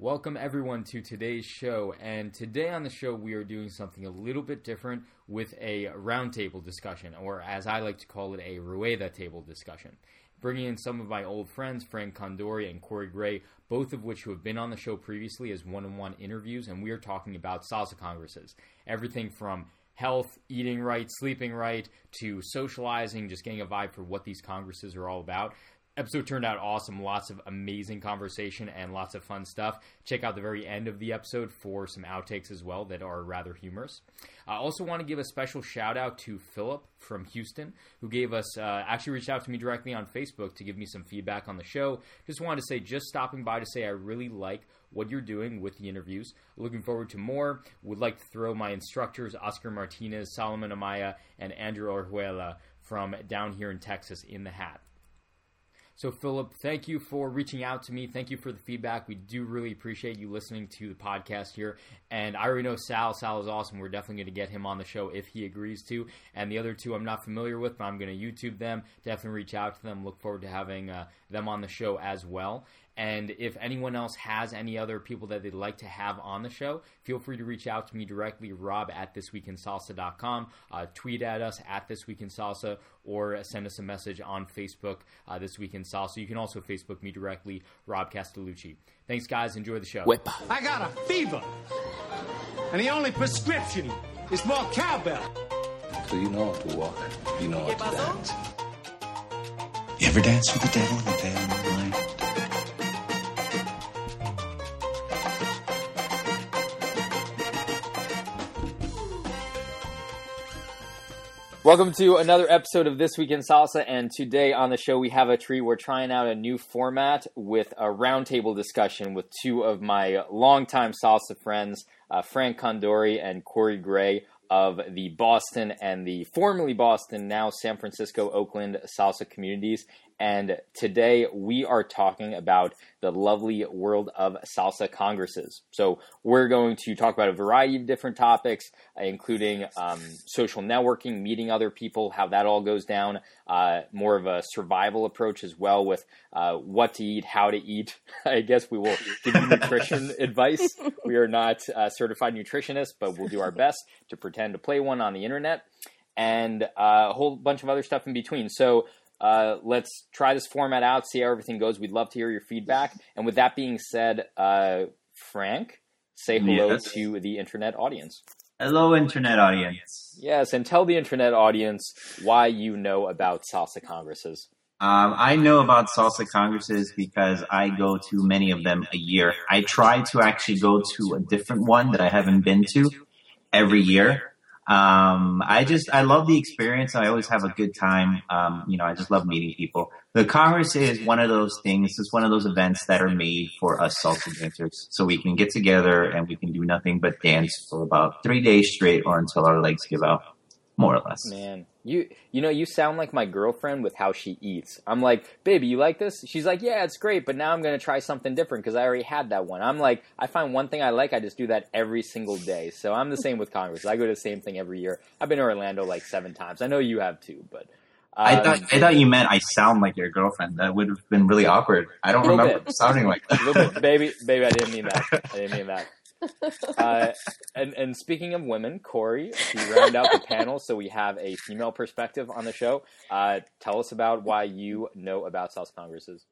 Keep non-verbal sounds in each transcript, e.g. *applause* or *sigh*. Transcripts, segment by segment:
Welcome everyone to today's show. And today on the show, we are doing something a little bit different with a roundtable discussion, or as I like to call it, a Rueda table discussion. Bringing in some of my old friends, Frank Condori and Corey Gray, both of which who have been on the show previously as one on one interviews, and we are talking about salsa congresses. Everything from health, eating right, sleeping right, to socializing, just getting a vibe for what these congresses are all about episode turned out awesome. Lots of amazing conversation and lots of fun stuff. Check out the very end of the episode for some outtakes as well that are rather humorous. I also want to give a special shout out to Philip from Houston, who gave us, uh, actually reached out to me directly on Facebook to give me some feedback on the show. Just wanted to say, just stopping by to say I really like what you're doing with the interviews. Looking forward to more. Would like to throw my instructors, Oscar Martinez, Solomon Amaya, and Andrew Orjuela from down here in Texas in the hat. So, Philip, thank you for reaching out to me. Thank you for the feedback. We do really appreciate you listening to the podcast here. And I already know Sal. Sal is awesome. We're definitely going to get him on the show if he agrees to. And the other two I'm not familiar with, but I'm going to YouTube them. Definitely reach out to them. Look forward to having uh, them on the show as well. And if anyone else has any other people that they'd like to have on the show, feel free to reach out to me directly, rob at thisweekinsalsa.com. Uh, tweet at us at thisweekinsalsa or send us a message on Facebook, uh, This Week in Salsa. You can also Facebook me directly, Rob Castellucci. Thanks, guys. Enjoy the show. Whip. I got a fever. And the only prescription is more cowbell. So you know how to walk. You know how to dance. You ever dance with the devil in the pale moonlight? Welcome to another episode of This Week in Salsa, and today on the show we have a treat. We're trying out a new format with a roundtable discussion with two of my longtime salsa friends, uh, Frank Condori and Corey Gray of the Boston and the formerly Boston, now San Francisco, Oakland salsa communities. And today we are talking about the lovely world of salsa congresses. So we're going to talk about a variety of different topics, uh, including um, social networking, meeting other people, how that all goes down, uh, more of a survival approach as well with uh, what to eat, how to eat. *laughs* I guess we will give you nutrition *laughs* advice. We are not uh, certified nutritionists, but we'll do our best to pretend to play one on the internet and uh, a whole bunch of other stuff in between. So uh, let's try this format out, see how everything goes. We'd love to hear your feedback. And with that being said, uh, Frank, say hello yes. to the internet audience. Hello, internet audience. Yes, and tell the internet audience why you know about salsa congresses. Um, I know about salsa congresses because I go to many of them a year. I try to actually go to a different one that I haven't been to every year. Um, I just, I love the experience. I always have a good time. Um, you know, I just love meeting people. The Congress is one of those things. It's one of those events that are made for us salsa dancers. So we can get together and we can do nothing but dance for about three days straight or until our legs give out more or less. Man, you you know you sound like my girlfriend with how she eats. I'm like, baby, you like this? She's like, yeah, it's great, but now I'm gonna try something different because I already had that one. I'm like, I find one thing I like, I just do that every single day. So I'm the same with Congress. I go to the same thing every year. I've been to Orlando like seven times. I know you have too, but. Um, I thought I thought you meant I sound like your girlfriend. That would have been really awkward. I don't remember bit. sounding like that. Bit, baby, baby. I didn't mean that. I didn't mean that uh, and, and speaking of women, Corey, to round out the panel, so we have a female perspective on the show. Uh, tell us about why you know about salsa congresses.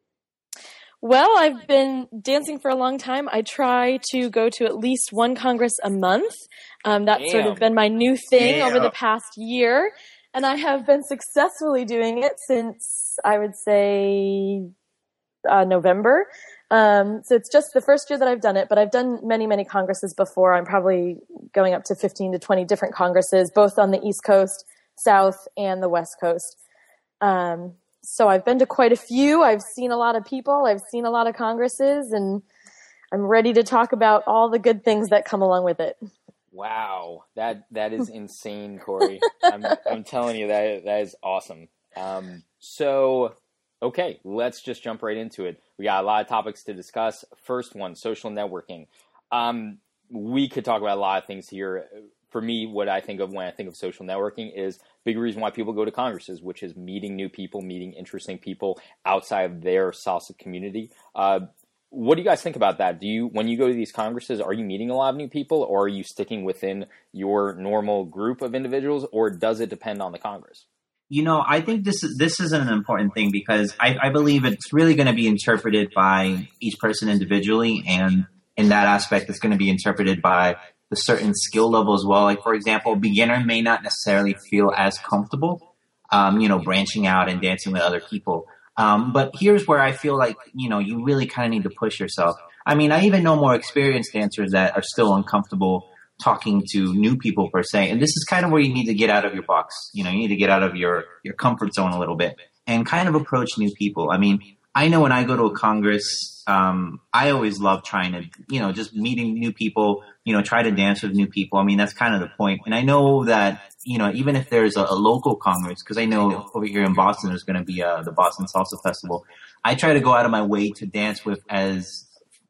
Well, I've been dancing for a long time. I try to go to at least one congress a month. Um, that's Damn. sort of been my new thing Damn. over the past year, and I have been successfully doing it since I would say uh, November. Um, so it's just the first year that I've done it, but I've done many, many congresses before. I'm probably going up to 15 to 20 different congresses, both on the East Coast, South, and the West Coast. Um, so I've been to quite a few. I've seen a lot of people. I've seen a lot of congresses, and I'm ready to talk about all the good things that come along with it. Wow, that that is *laughs* insane, Corey. I'm, I'm telling you that that is awesome. Um, so Okay, let's just jump right into it. We got a lot of topics to discuss. First one, social networking. Um, we could talk about a lot of things here. For me, what I think of when I think of social networking is big reason why people go to congresses, which is meeting new people, meeting interesting people outside of their salsa community. Uh, what do you guys think about that? Do you, when you go to these congresses, are you meeting a lot of new people, or are you sticking within your normal group of individuals, or does it depend on the congress? You know, I think this is this is an important thing because I, I believe it's really going to be interpreted by each person individually, and in that aspect, it's going to be interpreted by the certain skill level as well. Like for example, beginner may not necessarily feel as comfortable, um, you know, branching out and dancing with other people. Um, but here's where I feel like, you know, you really kind of need to push yourself. I mean, I even know more experienced dancers that are still uncomfortable talking to new people per se. And this is kind of where you need to get out of your box. You know, you need to get out of your, your comfort zone a little bit and kind of approach new people. I mean, I know when I go to a Congress, um, I always love trying to, you know, just meeting new people, you know, try to dance with new people. I mean, that's kind of the point. And I know that, you know, even if there's a, a local Congress, because I know over here in Boston, there's going to be uh, the Boston Salsa Festival. I try to go out of my way to dance with as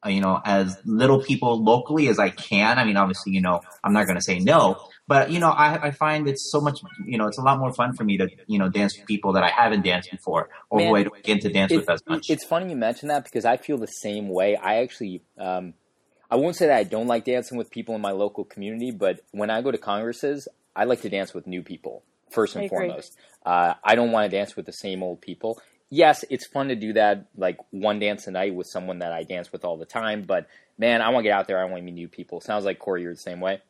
you know, as little people locally as I can. I mean, obviously, you know, I'm not going to say no, but you know, I, I find it's so much, you know, it's a lot more fun for me to, you know, dance with people that I haven't danced before or Man, who I don't get to dance with as much. It's funny you mention that because I feel the same way. I actually, um, I won't say that I don't like dancing with people in my local community, but when I go to congresses, I like to dance with new people first and foremost. Uh, I don't want to dance with the same old people yes, it's fun to do that like one dance a night with someone that I dance with all the time. But man, I want to get out there. I want to meet new people. Sounds like Corey, you're the same way.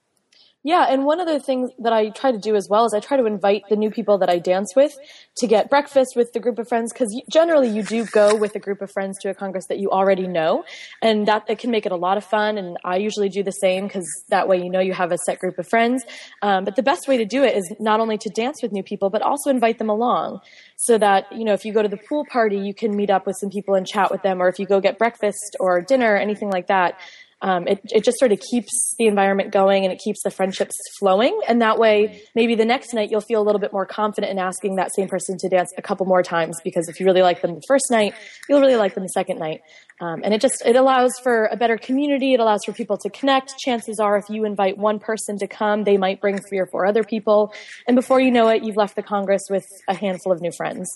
Yeah, and one other thing that I try to do as well is I try to invite the new people that I dance with to get breakfast with the group of friends because generally you do go with a group of friends to a congress that you already know, and that it can make it a lot of fun. And I usually do the same because that way you know you have a set group of friends. Um, but the best way to do it is not only to dance with new people but also invite them along, so that you know if you go to the pool party you can meet up with some people and chat with them, or if you go get breakfast or dinner, anything like that um, it, it just sort of keeps the environment going and it keeps the friendships flowing. And that way, maybe the next night you'll feel a little bit more confident in asking that same person to dance a couple more times because if you really like them the first night, you'll really like them the second night. Um, and it just it allows for a better community. It allows for people to connect. Chances are, if you invite one person to come, they might bring three or four other people, and before you know it, you've left the Congress with a handful of new friends.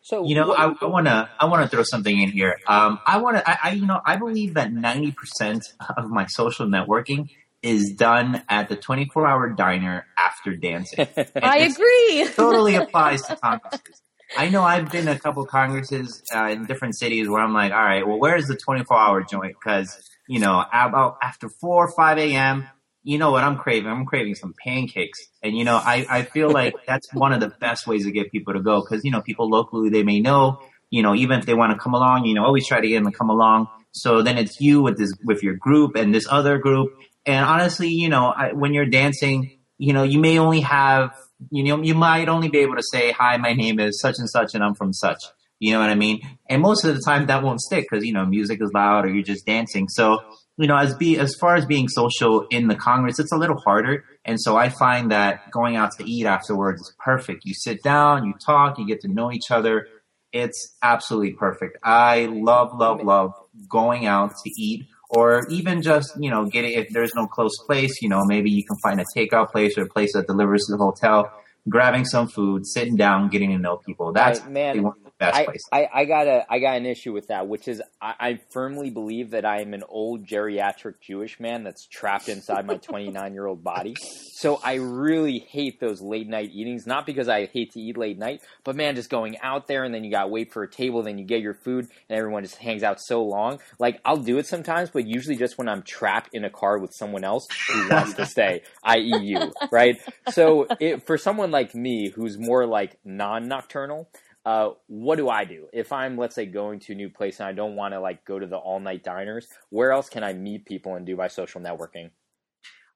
So you know, I want to I want to throw something in here. Um, I want to I, I you know I believe that ninety percent of my social networking is done at the 24 hour diner after dancing. *laughs* I agree. *laughs* totally applies to congresses. I know I've been to a couple congresses uh, in different cities where I'm like, all right, well, where's the 24 hour joint? Because, you know, about after 4 or 5 a.m., you know what I'm craving? I'm craving some pancakes. And, you know, I, I feel like *laughs* that's one of the best ways to get people to go because, you know, people locally, they may know, you know, even if they want to come along, you know, always try to get them to come along. So then it's you with this, with your group and this other group. And honestly, you know, I, when you're dancing, you know, you may only have, you know, you might only be able to say, hi, my name is such and such and I'm from such. You know what I mean? And most of the time that won't stick because, you know, music is loud or you're just dancing. So you know, as be as far as being social in the Congress, it's a little harder. And so I find that going out to eat afterwards is perfect. You sit down, you talk, you get to know each other. It's absolutely perfect. I love, love, love going out to eat or even just, you know, getting, if there's no close place, you know, maybe you can find a takeout place or a place that delivers to the hotel, grabbing some food, sitting down, getting to know people. That's right, man. One of the best I, places. I, I got a, I got an issue with that, which is I, I firmly believe that I am an old geriatric Jewish man that's trapped inside my *laughs* 29 year old body. So I really hate those late night eatings, not because I hate to eat late night, but man, just going out there and then you gotta wait for a table, then you get your food and everyone just hangs out so long. Like I'll do it sometimes, but usually just when I'm trapped in a car with someone else who wants to stay, i.e. you, right? So it, for someone like me who's more like non-nocturnal, uh, what do I do if I'm, let's say, going to a new place and I don't want to like go to the all night diners? Where else can I meet people and do my social networking?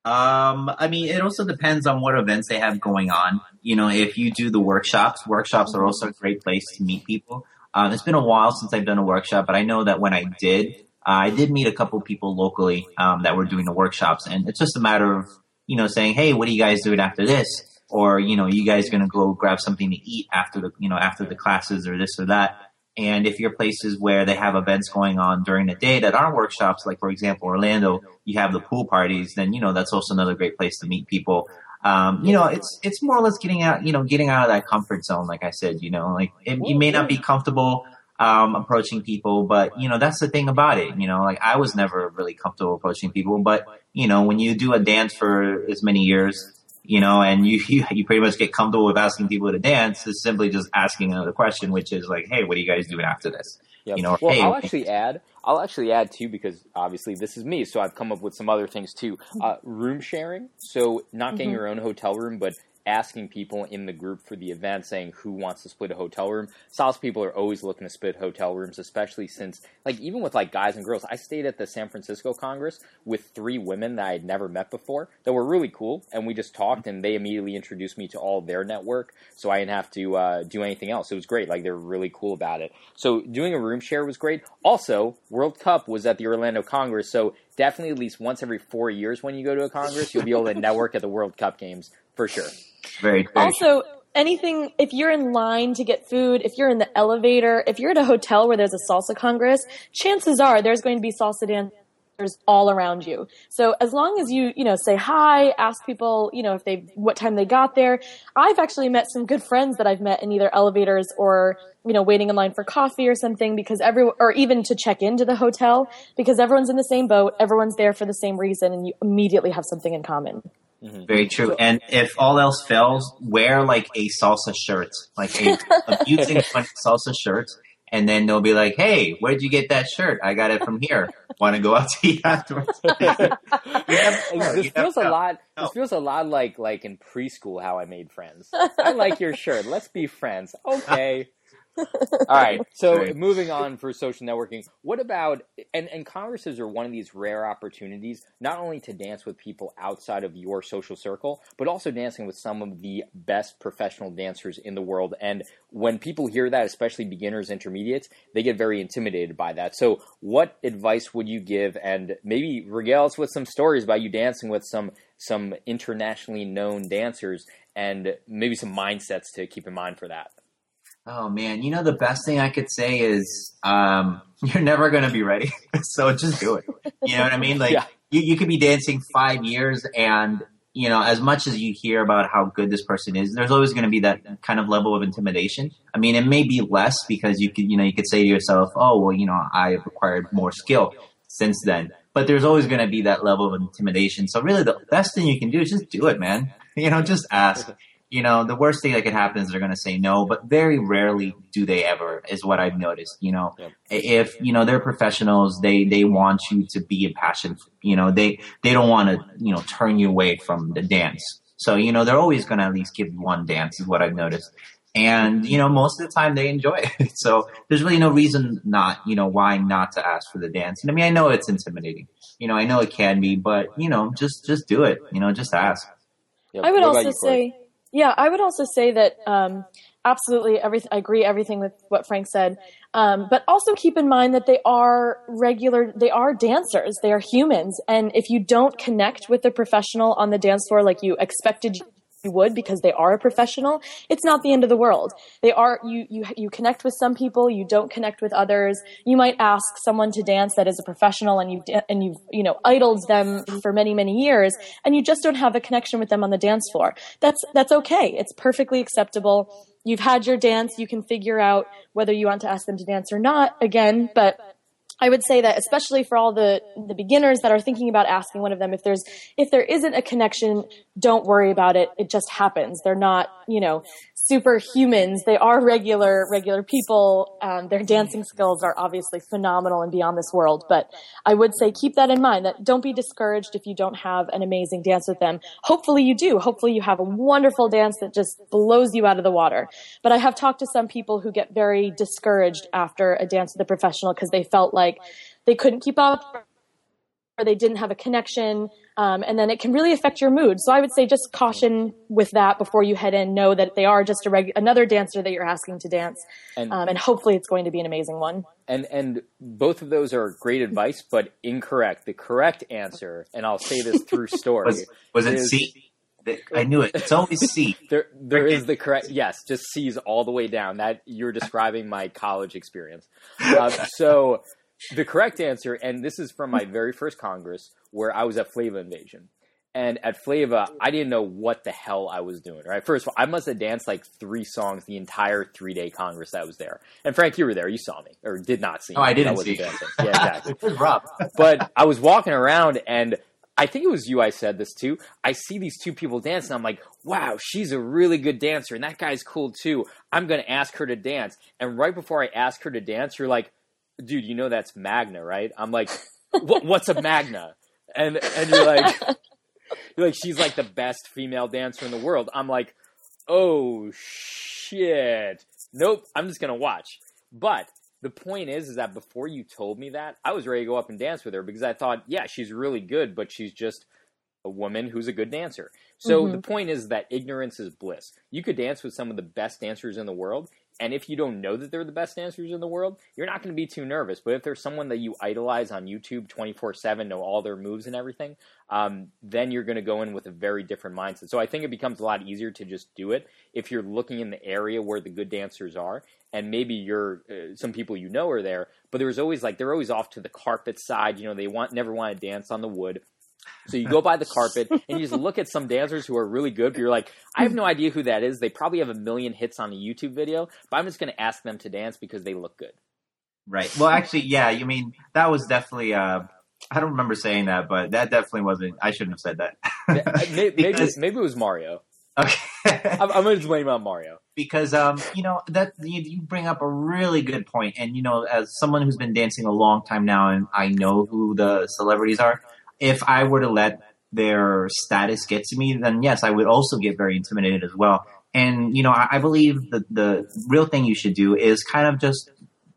Um, I mean, it also depends on what events they have going on. You know, if you do the workshops, workshops are also a great place to meet people. Um, it's been a while since I've done a workshop, but I know that when I did, uh, I did meet a couple people locally um, that were doing the workshops, and it's just a matter of you know saying, "Hey, what are you guys doing after this?" Or you know, you guys gonna go grab something to eat after the you know after the classes or this or that. And if you're places where they have events going on during the day that aren't workshops, like for example, Orlando, you have the pool parties, then, you know, that's also another great place to meet people. Um, you know, it's, it's more or less getting out, you know, getting out of that comfort zone. Like I said, you know, like it, you may not be comfortable, um, approaching people. But you know, that's the thing about it. You know, like I was never really comfortable approaching people, but you know, when you do a dance for as many years, you know, and you, *laughs* you, you pretty much get comfortable with asking people to dance is simply just asking another question, which is like, hey, what are you guys doing after this? Yep. You know, well, hey, I'll actually add. I'll actually add too because obviously this is me, so I've come up with some other things too. Uh, room sharing, so not getting mm-hmm. your own hotel room, but asking people in the group for the event saying who wants to split a hotel room. Salsa people are always looking to split hotel rooms, especially since like even with like guys and girls. I stayed at the San Francisco Congress with three women that I had never met before that were really cool, and we just talked, and they immediately introduced me to all their network, so I didn't have to uh, do anything else. It was great. Like they were really cool about it. So doing a room share was great. Also, World Cup was at the Orlando Congress, so definitely at least once every four years when you go to a Congress, you'll be able to network at the World Cup games for sure. Very, very also anything if you're in line to get food, if you're in the elevator, if you're at a hotel where there's a salsa congress, chances are there's going to be salsa dancers all around you. So as long as you, you know, say hi, ask people, you know, if they what time they got there. I've actually met some good friends that I've met in either elevators or you know, waiting in line for coffee or something because every, or even to check into the hotel because everyone's in the same boat, everyone's there for the same reason, and you immediately have something in common. Mm-hmm. Very true. And if all else fails, wear like a salsa shirt, like a amusing *laughs* salsa shirt. And then they'll be like, "Hey, where'd you get that shirt? I got it from here. Want to go out to eat afterwards?" *laughs* yeah, *laughs* this feels a lot. This feels a lot like like in preschool how I made friends. I like your shirt. Let's be friends. Okay. All right. *laughs* So right. moving on for social networking, what about and and congresses are one of these rare opportunities not only to dance with people outside of your social circle, but also dancing with some of the best professional dancers in the world. And when people hear that, especially beginners, intermediates, they get very intimidated by that. So, what advice would you give? And maybe regale us with some stories about you dancing with some some internationally known dancers, and maybe some mindsets to keep in mind for that. Oh man, you know the best thing I could say is um, *laughs* you're never going to be ready, *laughs* so just do it. You know what I mean? Like yeah. you, you could be dancing five years, and you know as much as you hear about how good this person is, there's always going to be that kind of level of intimidation. I mean, it may be less because you could you know you could say to yourself, oh well, you know I've acquired more skill since then, but there's always going to be that level of intimidation. So really, the best thing you can do is just do it, man. *laughs* You know, just ask you know, the worst thing that could happen is they're going to say no, but very rarely do they ever, is what I've noticed. You know, yep. if, you know, they're professionals, they, they want you to be impassioned. You know, they, they don't want to, you know, turn you away from the dance. So, you know, they're always going to at least give you one dance is what I've noticed. And, you know, most of the time they enjoy it. *laughs* so there's really no reason not, you know, why not to ask for the dance. And I mean, I know it's intimidating. You know, I know it can be, but, you know, just, just do it. You know, just ask. Yep. I would also say, yeah, I would also say that um, absolutely everything. I agree everything with what Frank said, um, but also keep in mind that they are regular. They are dancers. They are humans, and if you don't connect with the professional on the dance floor like you expected would because they are a professional, it's not the end of the world. They are you you you connect with some people, you don't connect with others. You might ask someone to dance that is a professional and you and you've you know idled them for many many years and you just don't have a connection with them on the dance floor. That's that's okay. It's perfectly acceptable. You've had your dance, you can figure out whether you want to ask them to dance or not again, but I would say that especially for all the the beginners that are thinking about asking one of them if there's if there isn't a connection, don't worry about it. It just happens. They're not, you know, superhumans. They are regular, regular people. Um, their dancing skills are obviously phenomenal and beyond this world. But I would say keep that in mind that don't be discouraged if you don't have an amazing dance with them. Hopefully you do. Hopefully you have a wonderful dance that just blows you out of the water. But I have talked to some people who get very discouraged after a dance with a professional because they felt like they couldn't keep up or they didn't have a connection um, and then it can really affect your mood. So I would say just caution with that before you head in. Know that they are just a reg- another dancer that you're asking to dance, and, um, and hopefully it's going to be an amazing one. And and both of those are great advice, but incorrect. The correct answer, and I'll say this through *laughs* story, was, was it is, C? I knew it. It's always C. *laughs* there, there is the correct. Yes, just C's all the way down. That you're describing my college experience. *laughs* Uh, so the correct answer, and this is from my very first Congress where I was at Flava Invasion. And at Flava, I didn't know what the hell I was doing. Right, first of all, I must have danced like three songs the entire three day Congress that was there. And Frank, you were there. You saw me, or did not see me. Oh, I didn't I see. Dancing. Yeah, exactly. *laughs* it was rough. but I was walking around, and I think it was you. I said this too. I see these two people dance, and I'm like, "Wow, she's a really good dancer, and that guy's cool too." I'm gonna ask her to dance. And right before I ask her to dance, you're like, "Dude, you know that's Magna, right?" I'm like, *laughs* "What's a Magna?" And and you're like. *laughs* You're like she's like the best female dancer in the world. I'm like, oh shit. Nope, I'm just gonna watch. But the point is, is that before you told me that, I was ready to go up and dance with her because I thought, yeah, she's really good, but she's just a woman who's a good dancer. So mm-hmm. the point is that ignorance is bliss. You could dance with some of the best dancers in the world, and if you don't know that they're the best dancers in the world, you're not going to be too nervous. But if there's someone that you idolize on YouTube 24 7, know all their moves and everything, um, then you're going to go in with a very different mindset. So I think it becomes a lot easier to just do it if you're looking in the area where the good dancers are. And maybe you're uh, some people you know are there, but there's always like they're always off to the carpet side. You know, they want never want to dance on the wood. So you go by the carpet and you just look at some dancers who are really good, but you're like, I have no idea who that is. They probably have a million hits on a YouTube video, but I'm just going to ask them to dance because they look good. Right. Well, actually, yeah. You mean that was definitely. Uh, I don't remember saying that, but that definitely wasn't. I shouldn't have said that. *laughs* maybe, because, maybe, it was Mario. Okay. I'm, I'm going to blame on Mario because um, you know that you, you bring up a really good point, and you know, as someone who's been dancing a long time now, and I know who the celebrities are if I were to let their status get to me, then yes, I would also get very intimidated as well. And, you know, I, I believe that the real thing you should do is kind of just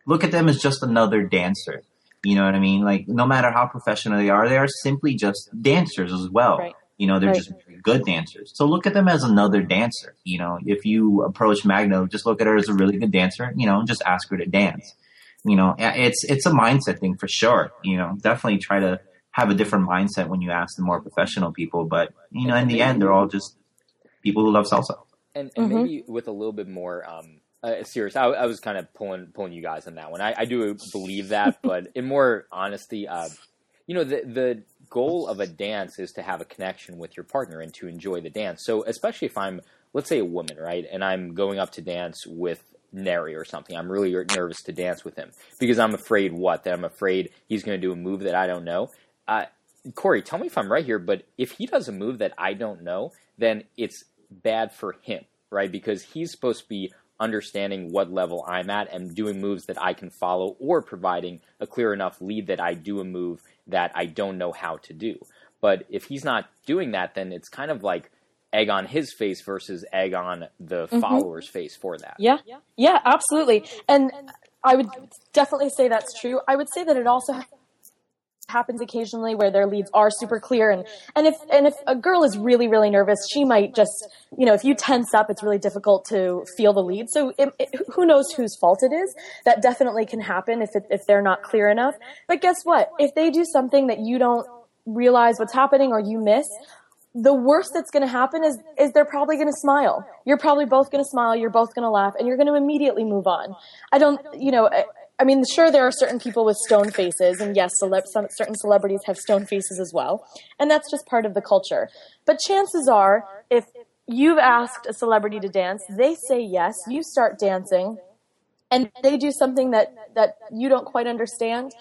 look at them as just another dancer. You know what I mean? Like, no matter how professional they are, they are simply just dancers as well. Right. You know, they're right. just good dancers. So look at them as another dancer. You know, if you approach Magna, just look at her as a really good dancer, you know, just ask her to dance. You know, it's, it's a mindset thing for sure. You know, definitely try to have a different mindset when you ask the more professional people. But you know, in the end, they're all just people who love salsa. And, and mm-hmm. maybe with a little bit more um, uh, serious, I, I, was kind of pulling pulling you guys on that one. I, I do believe that, *laughs* but in more honesty, uh, you know, the the goal of a dance is to have a connection with your partner and to enjoy the dance. So, especially if I'm, let's say, a woman, right, and I'm going up to dance with Nery or something. I'm really nervous to dance with him because I'm afraid what? That I'm afraid he's going to do a move that I don't know. Uh, Corey, tell me if I'm right here, but if he does a move that I don't know, then it's bad for him, right? Because he's supposed to be understanding what level I'm at and doing moves that I can follow or providing a clear enough lead that I do a move that I don't know how to do. But if he's not doing that, then it's kind of like egg on his face versus egg on the mm-hmm. follower's face for that. Yeah. Yeah, absolutely. And I would definitely say that's true. I would say that it also happens occasionally where their leads are super clear and and if and if a girl is really really nervous she might just you know if you tense up it's really difficult to feel the lead so it, it, who knows whose fault it is that definitely can happen if it, if they're not clear enough but guess what if they do something that you don't realize what's happening or you miss the worst that's going to happen is is they're probably going to smile. You're probably both going to smile. You're both going to laugh, and you're going to immediately move on. I don't, you know, I mean, sure, there are certain people with stone faces, and yes, some, certain celebrities have stone faces as well, and that's just part of the culture. But chances are, if you've asked a celebrity to dance, they say yes, you start dancing, and they do something that, that you don't quite understand,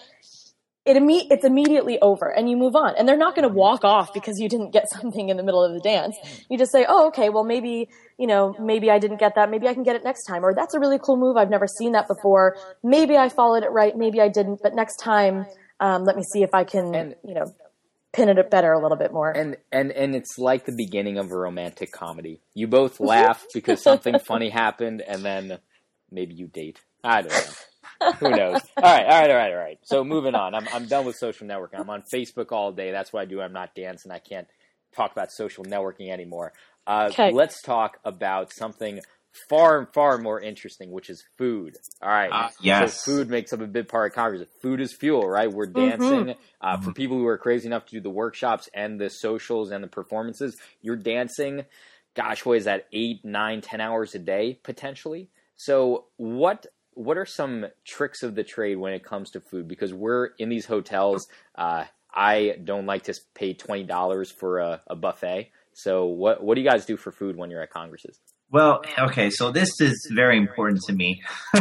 it imme- it's immediately over and you move on. And they're not going to walk off because you didn't get *laughs* something in the middle of the dance. You just say, oh, okay, well, maybe, you know, maybe I didn't get that. Maybe I can get it next time. Or that's a really cool move. I've never seen that before. Maybe I followed it right. Maybe I didn't. But next time, um, let me see if I can, and, you know, pin it up better a little bit more. And, and, and it's like the beginning of a romantic comedy. You both laugh because *laughs* something funny happened and then maybe you date. I don't know. Who knows? *laughs* All right, all right, all right, all right. So moving on. I'm I'm done with social networking. I'm on Facebook all day. That's what I do. I'm not dancing. I can't talk about social networking anymore. Uh, okay. Let's talk about something far far more interesting, which is food. All right. Uh, yes. So food makes up a big part of Congress. Food is fuel, right? We're mm-hmm. dancing. Mm-hmm. Uh, for people who are crazy enough to do the workshops and the socials and the performances, you're dancing. Gosh, what is that? Eight, nine, ten hours a day potentially. So, what what are some tricks of the trade when it comes to food? Because we're in these hotels. Uh, I don't like to pay twenty dollars for a, a buffet. So what what do you guys do for food when you're at congresses? Well, okay, so this is very important to me. *laughs*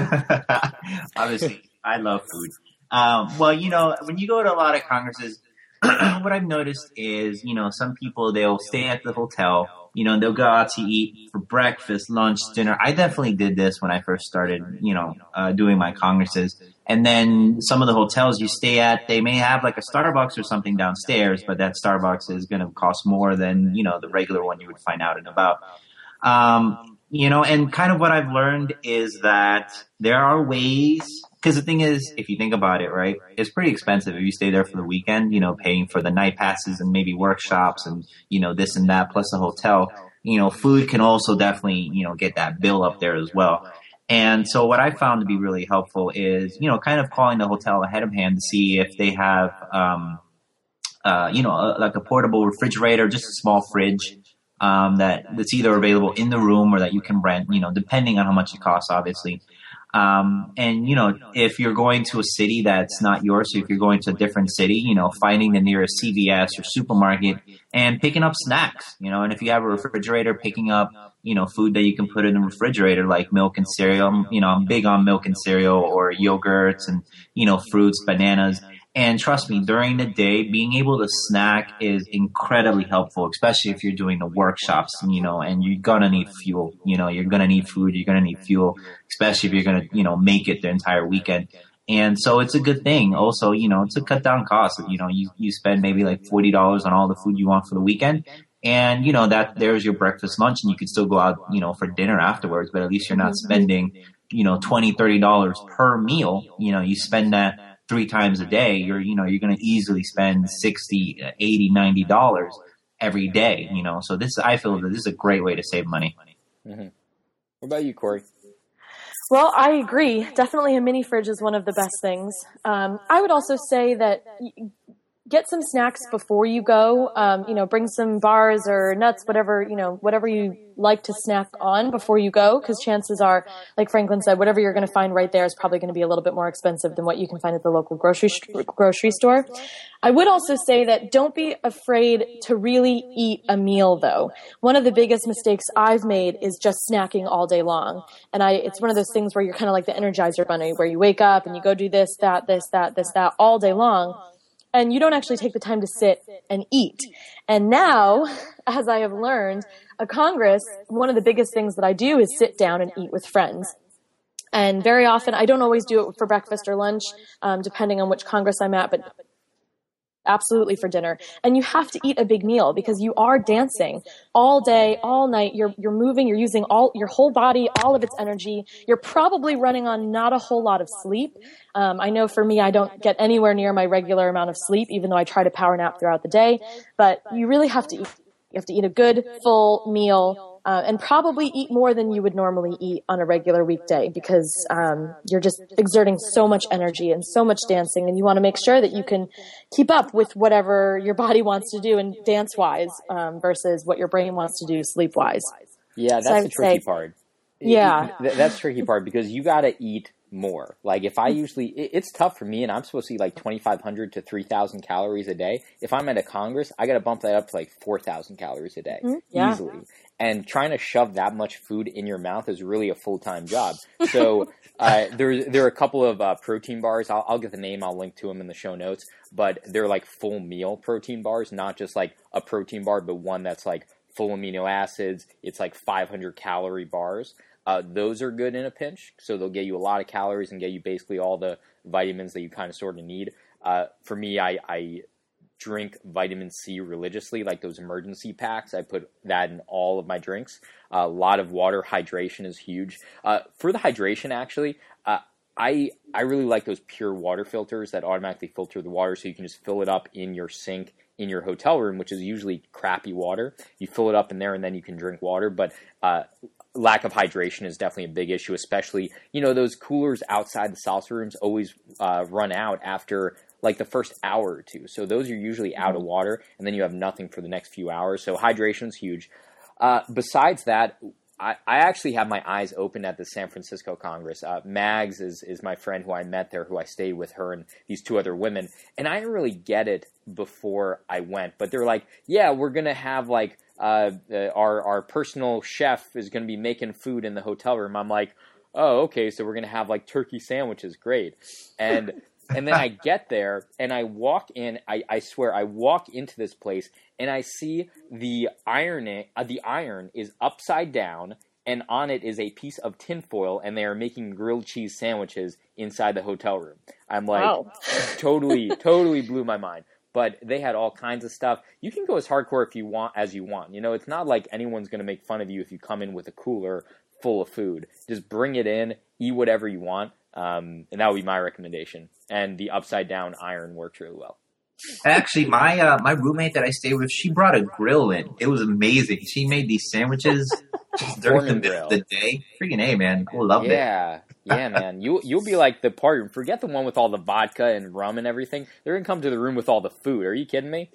Obviously, I love food. Um, well, you know, when you go to a lot of congresses, *clears throat* what I've noticed is, you know, some people they'll stay at the hotel, you know, they'll go out to eat for breakfast, lunch, dinner. I definitely did this when I first started, you know, uh, doing my congresses. And then some of the hotels you stay at, they may have like a Starbucks or something downstairs, but that Starbucks is going to cost more than, you know, the regular one you would find out and about. Um, you know, and kind of what I've learned is that there are ways, because the thing is, if you think about it, right, it's pretty expensive if you stay there for the weekend, you know, paying for the night passes and maybe workshops and, you know, this and that plus a hotel. You know, food can also definitely, you know, get that bill up there as well. And so what I found to be really helpful is, you know, kind of calling the hotel ahead of hand to see if they have, um, uh, you know, a, like a portable refrigerator, just a small fridge, um, that that's either available in the room or that you can rent, you know, depending on how much it costs, obviously. Um, and you know, if you're going to a city that's not yours, so if you're going to a different city, you know, finding the nearest CVS or supermarket and picking up snacks, you know, and if you have a refrigerator, picking up, you know, food that you can put in the refrigerator, like milk and cereal. You know, I'm big on milk and cereal or yogurts and, you know, fruits, bananas. And trust me, during the day, being able to snack is incredibly helpful, especially if you're doing the workshops, you know, and you're gonna need fuel, you know, you're gonna need food, you're gonna need fuel, especially if you're gonna, you know, make it the entire weekend. And so it's a good thing also, you know, to cut down costs. You know, you, you spend maybe like $40 on all the food you want for the weekend. And, you know, that there's your breakfast, lunch, and you could still go out, you know, for dinner afterwards, but at least you're not spending, you know, $20, $30 per meal. You know, you spend that three times a day, you're, you know, you're going to easily spend 60, 80, 90 dollars every day, you know. So this, I feel that this is a great way to save money. Mm-hmm. What about you, Corey? Well, I agree. Definitely a mini fridge is one of the best things. Um, I would also say that get some snacks before you go. Um, you know, bring some bars or nuts, whatever, you know, whatever you like to snack on before you go. Cause chances are, like Franklin said, whatever you're going to find right there is probably going to be a little bit more expensive than what you can find at the local grocery, grocery store. I would also say that don't be afraid to really eat a meal though. One of the biggest mistakes I've made is just snacking all day long. And I, it's one of those things where you're kind of like the energizer bunny where you wake up and you go do this, that, this, that, this, that all day long and you don't actually take the time to sit and eat. And now, *laughs* as I have learned, a Congress, one of the biggest things that I do is sit down and eat with friends. And very often, I don't always do it for breakfast or lunch, um, depending on which Congress I'm at, but absolutely for dinner. And you have to eat a big meal because you are dancing all day, all night. You're, you're moving, you're using all, your whole body, all of its energy. You're probably running on not a whole lot of sleep. Um, I know for me, I don't get anywhere near my regular amount of sleep, even though I try to power nap throughout the day. But you really have to eat. You have to eat a good, full meal uh, and probably eat more than you would normally eat on a regular weekday because um, you're just exerting so much energy and so much dancing, and you want to make sure that you can keep up with whatever your body wants to do and dance wise um, versus what your brain wants to do sleep wise. Yeah, that's so the tricky say, part. Yeah, that's tricky part because you got to eat more. Like if I usually, it's tough for me, and I'm supposed to eat like 2,500 to 3,000 calories a day. If I'm at a Congress, I got to bump that up to like 4,000 calories a day mm-hmm. yeah. easily and trying to shove that much food in your mouth is really a full time job. *laughs* So uh, there there are a couple of uh, protein bars. I'll, I'll, get the name. I'll link to them in the show notes. But they're like full meal protein bars, not just like a protein bar, but one that's like full amino acids. It's like 500 calorie bars. Uh, those are good in a pinch, so they'll get you a lot of calories and get you basically all the vitamins that you kind of sort of need. Uh, for me, I, I drink vitamin C religiously, like those Emergen-C packs. I put that in all of my drinks. Uh, a lot of water. Hydration is huge. Uh, for the hydration, actually, uh, I I really like those pure water filters that automatically filter the water, so you can just fill it up in your sink in your hotel room, which is usually crappy water. You fill it up in there, and then you can drink water. But uh, lack of hydration is definitely a big issue, especially you know those coolers outside the salsa rooms always uh, run out after like the first hour or two. So those are usually out of water, and then you have nothing for the next few hours. So hydration is huge. Uh, besides that, I, I actually have my eyes open at the San Francisco Congress. Uh, Mags is, is my friend who I met there, who I stayed with her and these two other women. And I didn't really get it before I went, but they're like, yeah, we're going to have like uh, our, our personal chef is going to be making food in the hotel room. I'm like, oh, okay, so we're going to have like turkey sandwiches. Great. And and then I get there and I walk in. I, I swear, I walk into this place and I see the iron. Uh, the iron is upside down, and on it is a piece of tinfoil, and they are making grilled cheese sandwiches inside the hotel room. I'm like, wow. totally, totally blew my mind. But they had all kinds of stuff. You can go as hardcore if you want as you want. You know, it's not like anyone's going to make fun of you if you come in with a cooler full of food. Just bring it in, eat whatever you want. Um, and that would be my recommendation. And the upside down iron works really well. Actually, my uh, my roommate that I stayed with, she brought a grill in. It was amazing. She made these sandwiches *laughs* during the, the, day. Freaking a man, I loved it. yeah. it. Yeah, yeah, man. You you'll be like the party. Forget the one with all the vodka and rum and everything. They're gonna come to the room with all the food. Are you kidding me?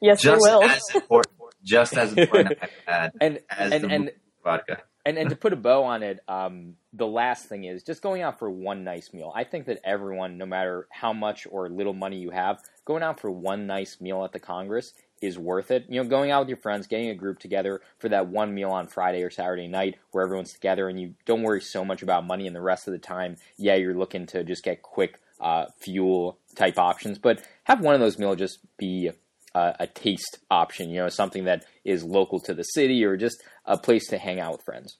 Yes, just they will. As important, just as important as *laughs* and and, and vodka and and to put a bow on it, um, the last thing is just going out for one nice meal. I think that everyone, no matter how much or little money you have, going out for one nice meal at the Congress is worth it. You know, going out with your friends, getting a group together for that one meal on Friday or Saturday night where everyone's together and you don't worry so much about money and the rest of the time, yeah, you're looking to just get quick uh, fuel type options, but have one of those meals just be uh, a taste option, you know, something that is local to the city or just a place to hang out with friends.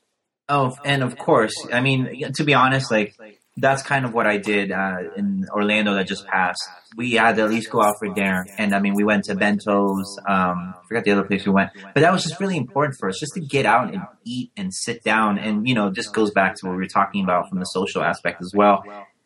Oh, and of course, I mean, to be honest, like that's kind of what I did uh, in Orlando that just passed. We had to at least go out for dinner, and I mean, we went to Bento's. Um, I forgot the other place we went, but that was just really important for us, just to get out and eat and sit down, and you know, just goes back to what we were talking about from the social aspect as well.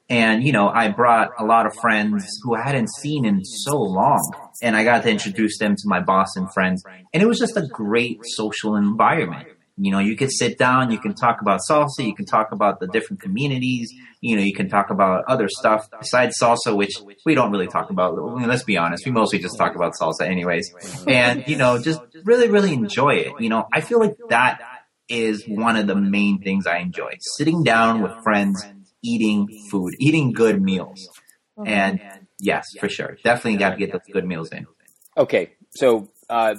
And you know, I brought a lot of friends who I hadn't seen in so long, and I got to introduce them to my Boston friends, and it was just a great social environment you know, you can sit down, you can talk about salsa, you can talk about the different communities, you know, you can talk about other stuff besides salsa, which we don't really talk about. I mean, let's be honest, we mostly just talk about salsa anyways. And, you know, just really, really enjoy it. You know, I feel like that is one of the main things I enjoy. Sitting down with friends, eating food, eating good meals. And yes, for sure. Definitely got to get those good meals in. Okay. So, uh,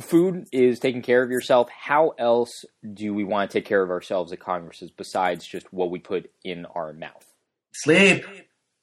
food is taking care of yourself. How else do we want to take care of ourselves at congresses besides just what we put in our mouth? Sleep.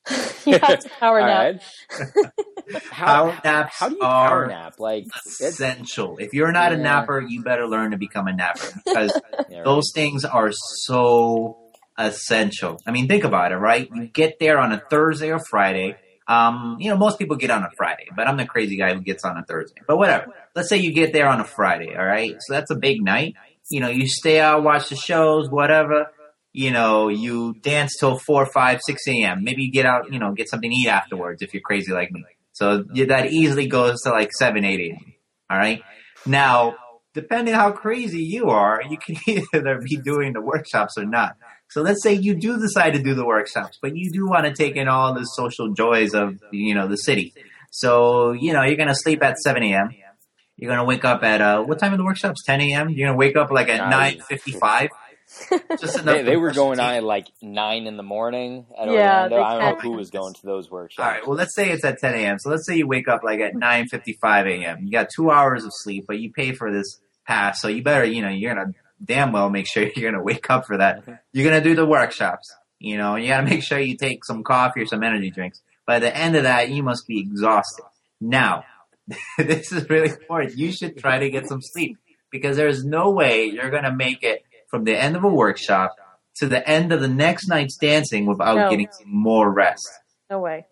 *laughs* yeah, power nap. *laughs* how, power naps how do you power nap? Like essential. If you're not yeah. a napper, you better learn to become a napper *laughs* because yeah, right. those things are so essential. I mean, think about it, right? You get there on a Thursday or Friday um, you know, most people get on a Friday, but I'm the crazy guy who gets on a Thursday. But whatever. Let's say you get there on a Friday, all right? So that's a big night. You know, you stay out, watch the shows, whatever. You know, you dance till 4, 5, 6 a.m. Maybe you get out, you know, get something to eat afterwards if you're crazy like me. So that easily goes to like 7, 8 a.m. All right? Now, depending how crazy you are, you can *laughs* either be doing the workshops or not. So let's say you do decide to do the workshops, but you do want to take in all the social joys of, you know, the city. So, you know, you're going to sleep at 7 a.m. You're going to wake up at, uh, what time of the workshops? 10 a.m. You're going to wake up like at 9.55. *laughs* Just they, they were going on at like 9 in the morning at yeah, Orlando. I don't know who was going to those workshops. All right. Well, let's say it's at 10 a.m. So let's say you wake up like at 9.55 a.m. You got two hours of sleep, but you pay for this pass. So you better, you know, you're going to damn well make sure *laughs* you're going to wake up for that. You're going to do the workshops. You know, you got to make sure you take some coffee or some energy drinks. By the end of that, you must be exhausted. Now, *laughs* this is really important. You should try to get some sleep because there's no way you're going to make it from the end of a workshop to the end of the next night's dancing without no. getting more rest. No way.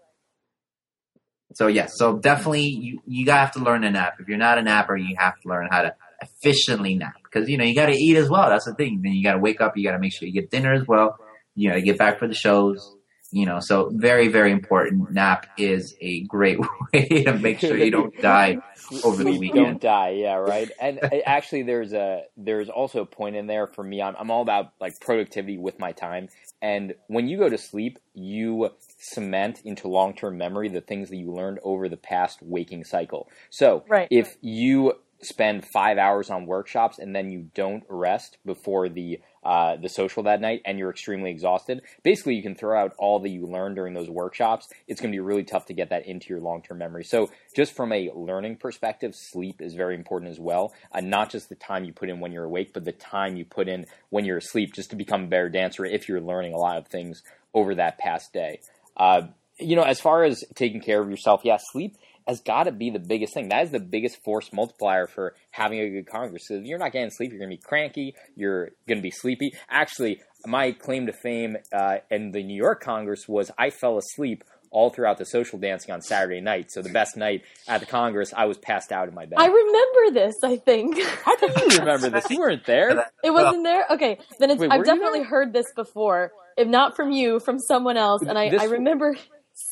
So yes, so definitely you you have to learn a nap. If you're not a napper, you have to learn how to efficiently nap because you know you got to eat as well. That's the thing. Then you got to wake up. You got to make sure you get dinner as well. You got to get back for the shows. You know, so very very important. Nap is a great *laughs* way to make sure you don't die over the weekend. Don't die, yeah, right. And uh, actually, there's a there's also a point in there for me. I'm I'm all about like productivity with my time. And when you go to sleep, you cement into long term memory the things that you learned over the past waking cycle. So right. if you spend five hours on workshops and then you don't rest before the uh, the social that night and you're extremely exhausted, basically you can throw out all that you learned during those workshops. It's going to be really tough to get that into your long term memory. So, just from a learning perspective, sleep is very important as well. Uh, not just the time you put in when you're awake, but the time you put in when you're asleep, just to become a better dancer if you're learning a lot of things over that past day. Uh, you know, as far as taking care of yourself, yeah, sleep has got to be the biggest thing. That is the biggest force multiplier for having a good Congress. So if you're not getting sleep, you're going to be cranky, you're going to be sleepy. Actually, my claim to fame uh, in the New York Congress was I fell asleep all throughout the social dancing on Saturday night. So the best night at the Congress, I was passed out in my bed. I remember this. I think. How do you remember this? You weren't there. *laughs* It wasn't there. Okay, then Wait, I've definitely heard this before. If not from you, from someone else, and I, I remember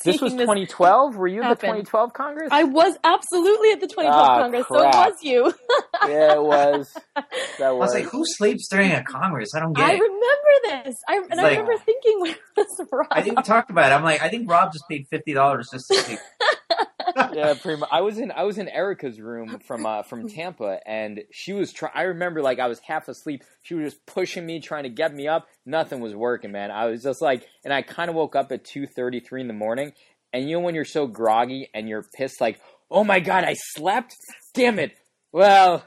this was 2012. Were you at the 2012 Congress? I was absolutely at the 2012 ah, Congress. Crap. So was you. *laughs* yeah, it was. *laughs* That was. I was like, who sleeps during a Congress? I don't get I it. I remember this. I, and like, I remember thinking, *laughs* when was Rob? I think we talked about it. I'm like, I think Rob just paid fifty dollars just to sleep. Yeah, pretty much. I was in I was in Erica's room from uh, from Tampa, and she was trying. I remember like I was half asleep. She was just pushing me, trying to get me up. Nothing was working, man. I was just like, and I kind of woke up at two thirty three in the morning. And you know when you're so groggy and you're pissed, like, oh my god, I slept. Damn it. Well,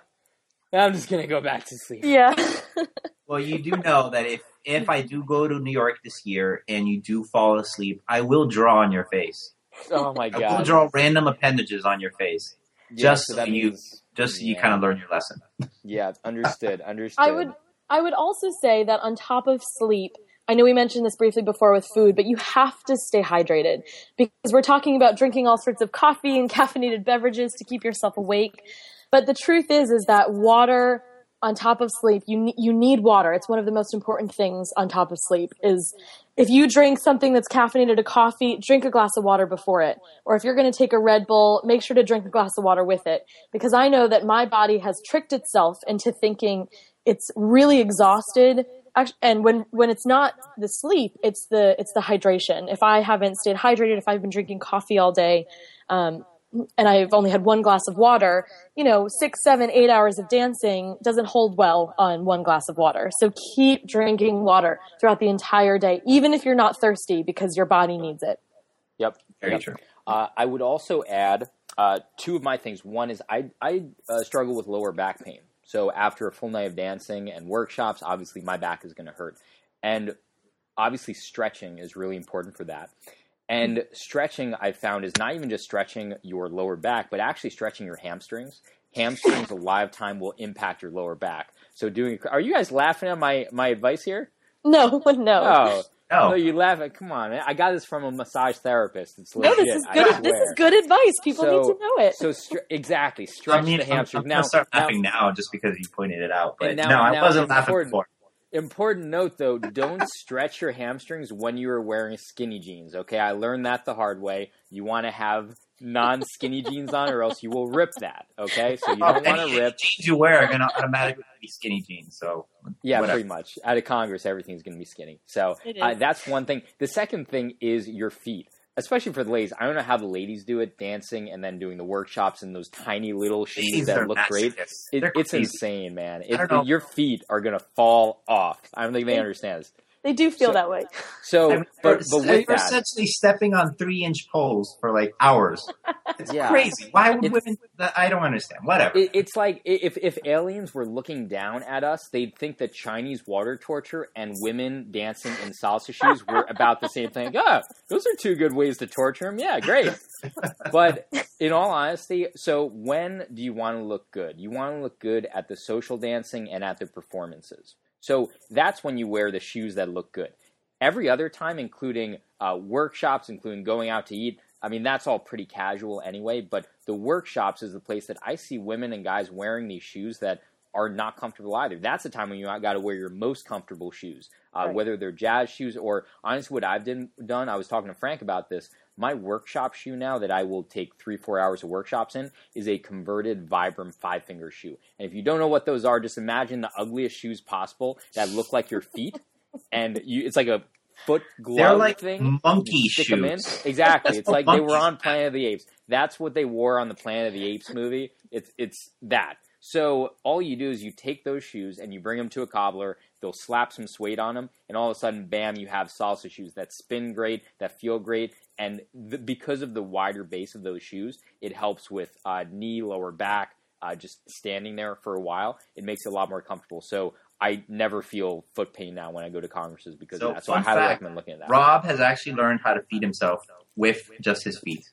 I'm just gonna go back to sleep. Yeah. *laughs* well, you do know that if if I do go to New York this year and you do fall asleep, I will draw on your face. *laughs* Oh my god! I will draw random appendages on your face, yeah, just so, so you, means, just so you kind of learn your lesson. *laughs* Yeah, understood. Understood. I would, I would also say that on top of sleep, I know we mentioned this briefly before with food, but you have to stay hydrated because we're talking about drinking all sorts of coffee and *laughs* caffeinated beverages to keep yourself awake. But the truth is, is that water on top of sleep, you you need water. It's one of the most important things on top of sleep. Is if you drink something that's caffeinated, a coffee, drink a glass of water before it. Or if you're going to take a Red Bull, make sure to drink a glass of water with it. Because I know that my body has tricked itself into thinking it's really exhausted. And when, when it's not the sleep, it's the, it's the hydration. If I haven't stayed hydrated, if I've been drinking coffee all day, um, and I've only had one glass of water, you know, six, seven, eight hours of dancing doesn't hold well on one glass of water. So keep drinking water throughout the entire day, even if you're not thirsty, because your body needs it. Yep. Very yep. true. Uh, I would also add uh, two of my things. One is I, I uh, struggle with lower back pain. So after a full night of dancing and workshops, obviously my back is going to hurt. And obviously stretching is really important for that. Hmm. And stretching, I found, is not even just stretching your lower back, but actually stretching your hamstrings. Hamstrings, a lot of time, will impact your lower back. So, doing. Are you guys laughing at my my advice here? No, *laughs* oh. no. Oh, no, you laugh at. Come on, man. I got this from a massage therapist. It's legit. No, this is good. This is good advice. People so, need to know it. So exactly, stretch I mean, the hamstrings. I'm, I'm now, start laughing now, now, just because you pointed it out. But now, no, I wasn't laughing before. Important note though, don't stretch your hamstrings when you are wearing skinny jeans. Okay, I learned that the hard way. You want to have non-skinny jeans on, or else you will rip that. Okay, so you don't want to rip. *laughs* Jeans you wear are going to automatically be skinny jeans. So yeah, whatever. pretty much. Out of Congress, everything's going to be skinny. So uh, that's one thing. The second thing is your feet especially for the ladies. I don't know how the ladies do it, dancing and then doing the workshops in those tiny little shoes that look great. It, it's insane, man. It, your feet are gonna fall off. I don't think they understand this. They do feel so, that way. So, I mean, but, but with that, essentially stepping on three inch poles for like hours. *laughs* It's yeah. crazy. Why would it's, women? I don't understand. Whatever. It, it's like if if aliens were looking down at us, they'd think that Chinese water torture and women dancing in salsa shoes were about the same thing. Oh, those are two good ways to torture them. Yeah, great. but in all honesty, so when do you want to look good? You want to look good at the social dancing and at the performances. So that's when you wear the shoes that look good. Every other time, including uh, workshops, including going out to eat, I mean, that's all pretty casual anyway. But the workshops is the place that I see women and guys wearing these shoes that are not comfortable either. That's the time when you got to wear your most comfortable shoes, uh, right. whether they're jazz shoes or honestly, what I've done, done. I was talking to Frank about this. My workshop shoe now that I will take three, four hours of workshops in is a converted Vibram five finger shoe. And if you don't know what those are, just imagine the ugliest shoes possible that look like your feet. and you, it's like a foot glove They're like thing. Monkey stick shoes. Them in. Exactly. *laughs* it's like they were on Planet of the Apes. That's what they wore on the Planet of the Apes movie. It's it's that. So all you do is you take those shoes and you bring them to a cobbler. They'll slap some suede on them, and all of a sudden, bam! You have salsa shoes that spin great, that feel great, and the, because of the wider base of those shoes, it helps with uh, knee, lower back, uh, just standing there for a while. It makes it a lot more comfortable. So I never feel foot pain now when I go to congresses because so, of that. So I highly fact, recommend looking at that. Rob has actually learned how to feed himself with just his feet.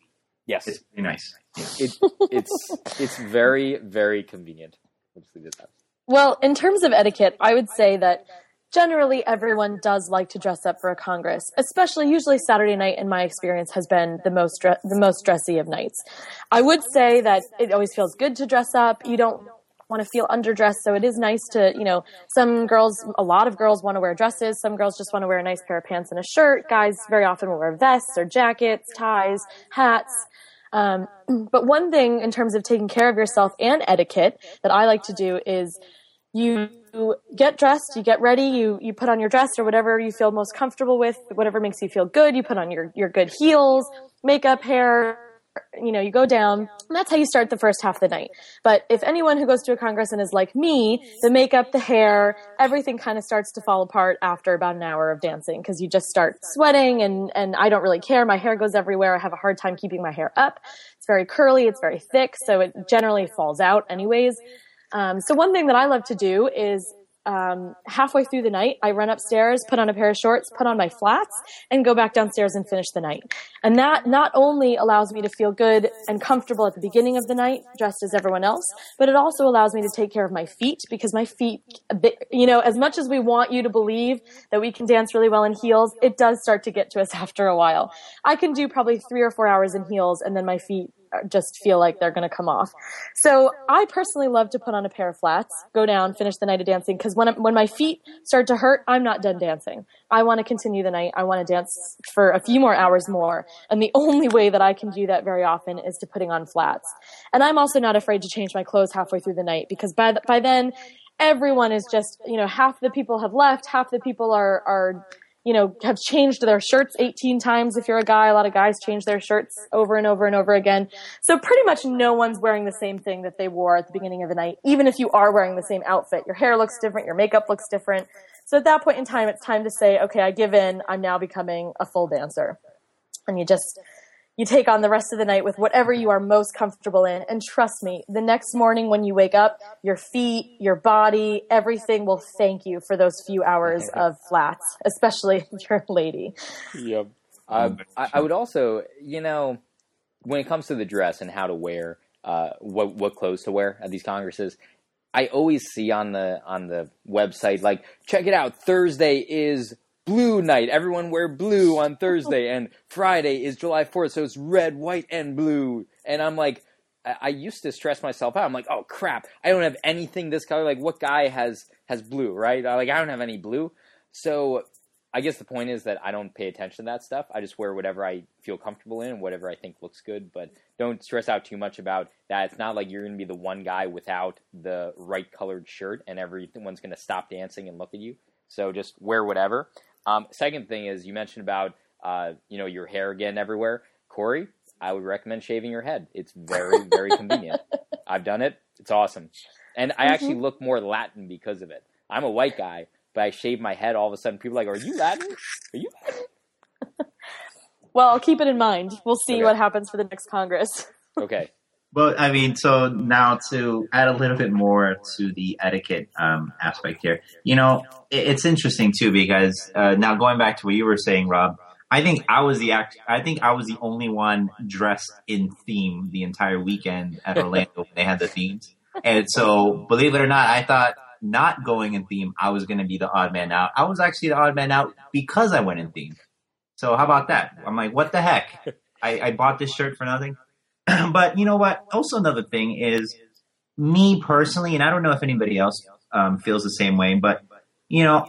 Yes, it's pretty nice. Yeah. It, it's it's very very convenient. Let's leave it that. Well, in terms of etiquette, I would say that generally everyone does like to dress up for a congress especially usually saturday night in my experience has been the most dre- the most dressy of nights. I would say that it always feels good to dress up. You don't want to feel underdressed so it is nice to you know some girls a lot of girls want to wear dresses. Some girls just want to wear a nice pair of pants and a shirt. Guys very often will wear vests or jackets ties hats um, *clears throat* but one thing in terms of taking care of yourself and etiquette that i like to do is you get dressed, you get ready, you, you put on your dress or whatever you feel most comfortable with, whatever makes you feel good. You put on your, your good heels, makeup, hair, you know, you go down. And that's how you start the first half of the night. But if anyone who goes to a congress and is like me, the makeup, the hair, everything kind of starts to fall apart after about an hour of dancing because you just start sweating and, and I don't really care. My hair goes everywhere. I have a hard time keeping my hair up. It's very curly. It's very thick. So it generally falls out anyways. Um, so one thing that I love to do is um, halfway through the night, I run upstairs, put on a pair of shorts, put on my flats, and go back downstairs and finish the night. And that not only allows me to feel good and comfortable at the beginning of the night, dressed as everyone else, but it also allows me to take care of my feet because my feet, bit, you know, as much as we want you to believe that we can dance really well in heels, it does start to get to us *laughs* after a while. I can do probably three or four hours in heels and then my feet just feel like they're going to come off. So I personally love to put on a pair of flats, go down, finish the night of dancing because when when my feet start to hurt, I'm not done dancing. I want to continue the night. I want to dance for a few more hours more. And the *laughs* only way that I can do that very often is to putting on flats. And I'm also not afraid to change my clothes halfway through the night because by the, by then everyone is just, you know, half the people have left, half the people are are you know, have changed their shirts 18 times. If you're a guy, a lot of guys change their shirts over and over and over again. So pretty much no one's wearing the same thing that they wore at the beginning of the night. Even if you are wearing the same outfit, your hair looks different, your makeup looks different. So at that point in time, it's time to say, okay, I give in. I'm now becoming a full dancer. And you just, you take on the rest of the night with whatever you are most comfortable in. And trust me, the next morning when you wake up, your feet, your body, everything will thank you for those few hours *laughs* of flats, especially *laughs* if you're a lady. Yep. Um, I, I, would also, you know, when it comes to the dress and how to wear, uh, what what clothes to wear at these congresses, I always see on the on the website like, check it out, Thursday is blue night. Everyone wear blue on *laughs* Thursday, and Friday is July 4th, so it's red, white, and blue. And I'm like, I, I used to stress myself out. I'm like, oh crap, I don't have anything this color. Like, what guy has has blue, right? Like, I don't have any blue. So I guess the point is that I don't pay attention to that stuff. I just wear whatever I feel comfortable in, whatever I think looks good. But don't stress out too much about that. It's not like you're going to be the one guy without the right colored shirt and everyone's going to stop dancing and look at you. So just wear whatever. Um, second thing is you mentioned about uh, you know your hair getting everywhere. Corey, I would recommend shaving your head. It's very very *laughs* convenient. I've done it. It's awesome, and I mm-hmm. actually look more Latin because of it. I'm a white guy, but I shave my head. All of a sudden, people are like, "Are you Latin? Are you Latin?" *laughs* well, I'll keep it in mind. We'll see okay. what happens for the next Congress. okay. Well, I mean, so now to add a little bit more to the etiquette um, aspect here, you know, it, it's interesting too because uh, now going back to what you were saying, Rob, I think I was the act. I think I was the only one dressed in theme the entire weekend at Orlando when they had the themes, and so believe it or not, I thought not going in theme, I was going to be the odd man out. I was actually the odd man out because I went in theme. So how about that? I'm like, what the heck? I, I bought this shirt for nothing. *clears throat* but you know what? Also, another thing is me personally, and I don't know if anybody else um, feels the same way, but you know,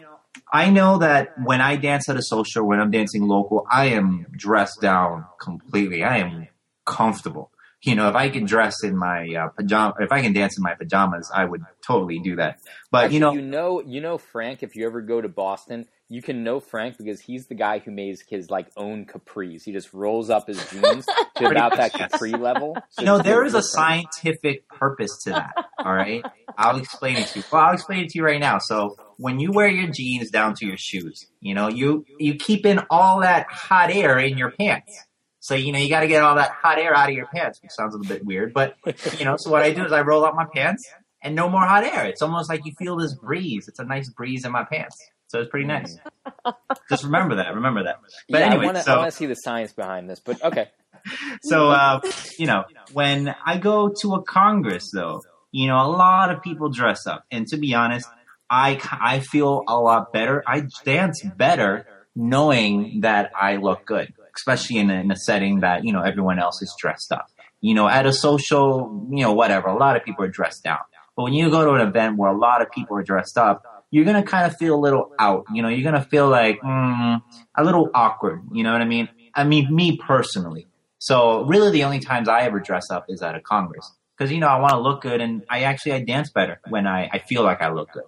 I know that when I dance at a social, when I'm dancing local, I am dressed down completely. I am comfortable. You know, if I can dress in my uh, pajama, if I can dance in my pajamas, I would totally do that. But Actually, you know, you know, you know, Frank. If you ever go to Boston, you can know Frank because he's the guy who makes his like own capris. He just rolls up his jeans *laughs* to about that capri level. So you know, it's there really is a different. scientific purpose to that. All right, I'll explain it to you. Well, I'll explain it to you right now. So when you wear your jeans down to your shoes, you know, you you keep in all that hot air in your pants. So you know, you got to get all that hot air out of your pants, which sounds a little bit weird, but *laughs* you know, so what I do is I roll up my pants and no more hot air. It's almost like you feel this breeze. It's a nice breeze in my pants. So it's pretty nice. *laughs* Just remember that. Remember that. But yeah, anyway, I want to so see the science behind this, but okay. *laughs* so uh, you know, when I go to a congress, though, you know, a lot of people dress up, and to be honest, I I feel a lot better. I dance better knowing that I look good, especially in a, in a setting that you know everyone else is dressed up. You know, at a social, you know, whatever, a lot of people are dressed down. But when you go to an event where a lot of people are dressed up, you're gonna kind of feel a little out. You know, you're gonna feel like mm, a little awkward. You know what I mean? I mean, me personally. So really, the only times I ever dress up is at a congress because you know I want to look good, and I actually I dance better when I, I feel like I look good.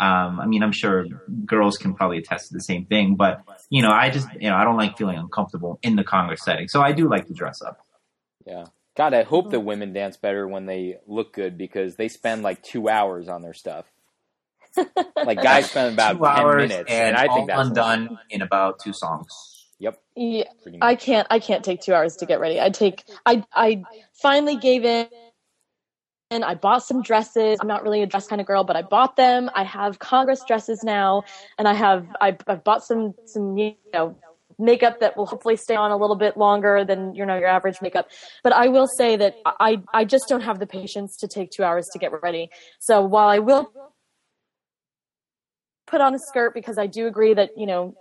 Um, I mean, I'm sure girls can probably attest to the same thing, but you know, I just you know I don't like feeling uncomfortable in the congress setting, so I do like to dress up. Yeah. God, I hope the women dance better when they look good because they spend like two hours on their stuff. *laughs* like guys spend about Two ten hours minutes, and, and I all think that's undone in about two songs. Yep. Yeah, I can't. I can't take two hours to get ready. I take. I I finally gave in. And I bought some dresses. I'm not really a dress kind of girl, but I bought them. I have Congress dresses now, and I have I, I've bought some some you know makeup that will hopefully stay on a little bit longer than you know your average makeup. But I will say that I I just don't have the patience to take two hours to get ready. So while I will put on a skirt because I do agree that you know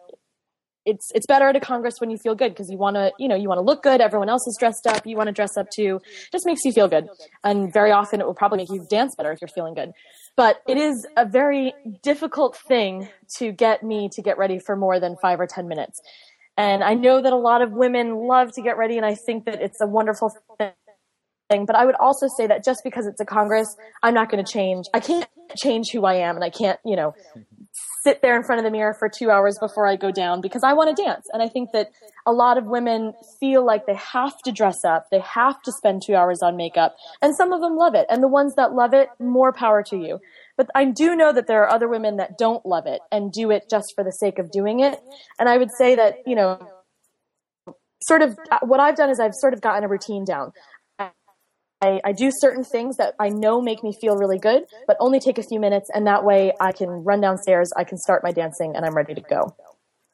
it's it's better at a congress when you feel good because you want to you know you want to look good everyone else is dressed up you want to dress up too. Just makes you feel good. And very often it will probably make you dance better if you're feeling good. But it is a very difficult thing to get me to get ready for more than 5 or 10 minutes. And I know that a lot of women love to get ready and I think that it's a wonderful thing. But I would also say that just because it's a congress I'm not going to change. I can't change who I am and I can't you know sit there in front of the mirror for two hours before I go down because I want to dance. And I think that a lot of women feel like they have to dress up, they have to spend two hours on makeup, and some of them love it. And the ones that love it, more power to you. But I do know that there are other women that don't love it and do it just for the sake of doing it. And I would say that, you know, sort of uh, what I've done is I've sort of gotten a routine down. I, I, do certain things that I know make me feel really good, but only take a few minutes, and that way I can run downstairs, I can start my dancing, and I'm ready to go.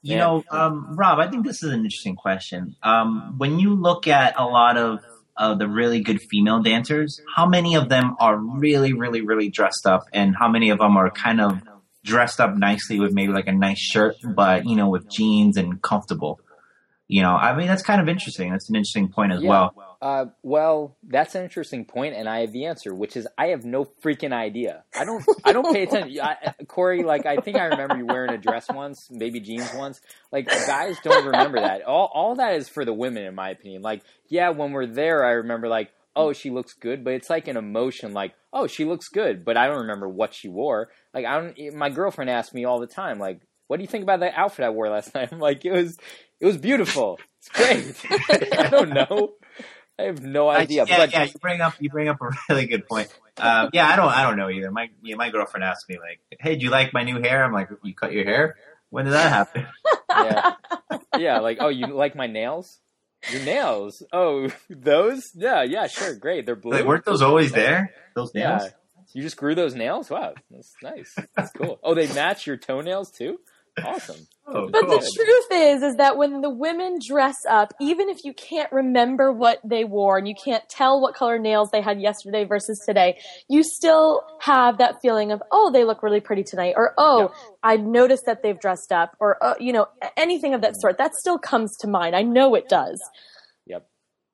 You know, um, Rob, I think this is an interesting question. Um, when you look at a lot of uh, the really good female dancers, how many of them are really, really, really dressed up, and how many of them are kind of dressed up nicely with maybe like a nice shirt, but you know, with jeans and comfortable? You know, I mean, that's kind of interesting. That's an interesting point as Yeah. well. Uh, well, that's an interesting point, and I have the answer, which is I have no freaking idea. I don't. I don't pay attention. *laughs* I, Corey, like I think I remember you wearing a dress once, maybe jeans once. Like guys don't remember that. All all that is for the women, in my opinion. Like yeah, when we're there, I remember like oh she looks good, but it's like an emotion, like oh she looks good, but I don't remember what she wore. Like I don't. My girlfriend asks me all the time, like what do you think about the outfit I wore last *laughs* night? I'm like it was it was beautiful. It's great. *laughs* I don't know. I have no idea. yeah, but yeah, you bring up you bring up a *laughs* really good point. Um, yeah, I don't I don't know either. My yeah, my girlfriend asked me like, "Hey, do you like my new hair?" I'm like, "You cut your hair? When did that happen?" *laughs* yeah, yeah, like oh, you like my nails? Your nails? Oh, those? Yeah, yeah, sure, great. They're blue. Like, weren't those always there? Those nails? Yeah, you just grew those nails. Wow, that's nice. That's cool. Oh, they match your toenails too. Awesome. Oh, But cool. the truth is, is that when the women dress up, even if you can't remember what they wore and you can't tell what color nails they had yesterday versus today, you still have that feeling of, oh, they look really pretty tonight, or oh, I noticed that they've dressed up, or oh, you know, anything of that mm-hmm. sort. That still comes to mind. I know it does. Yep.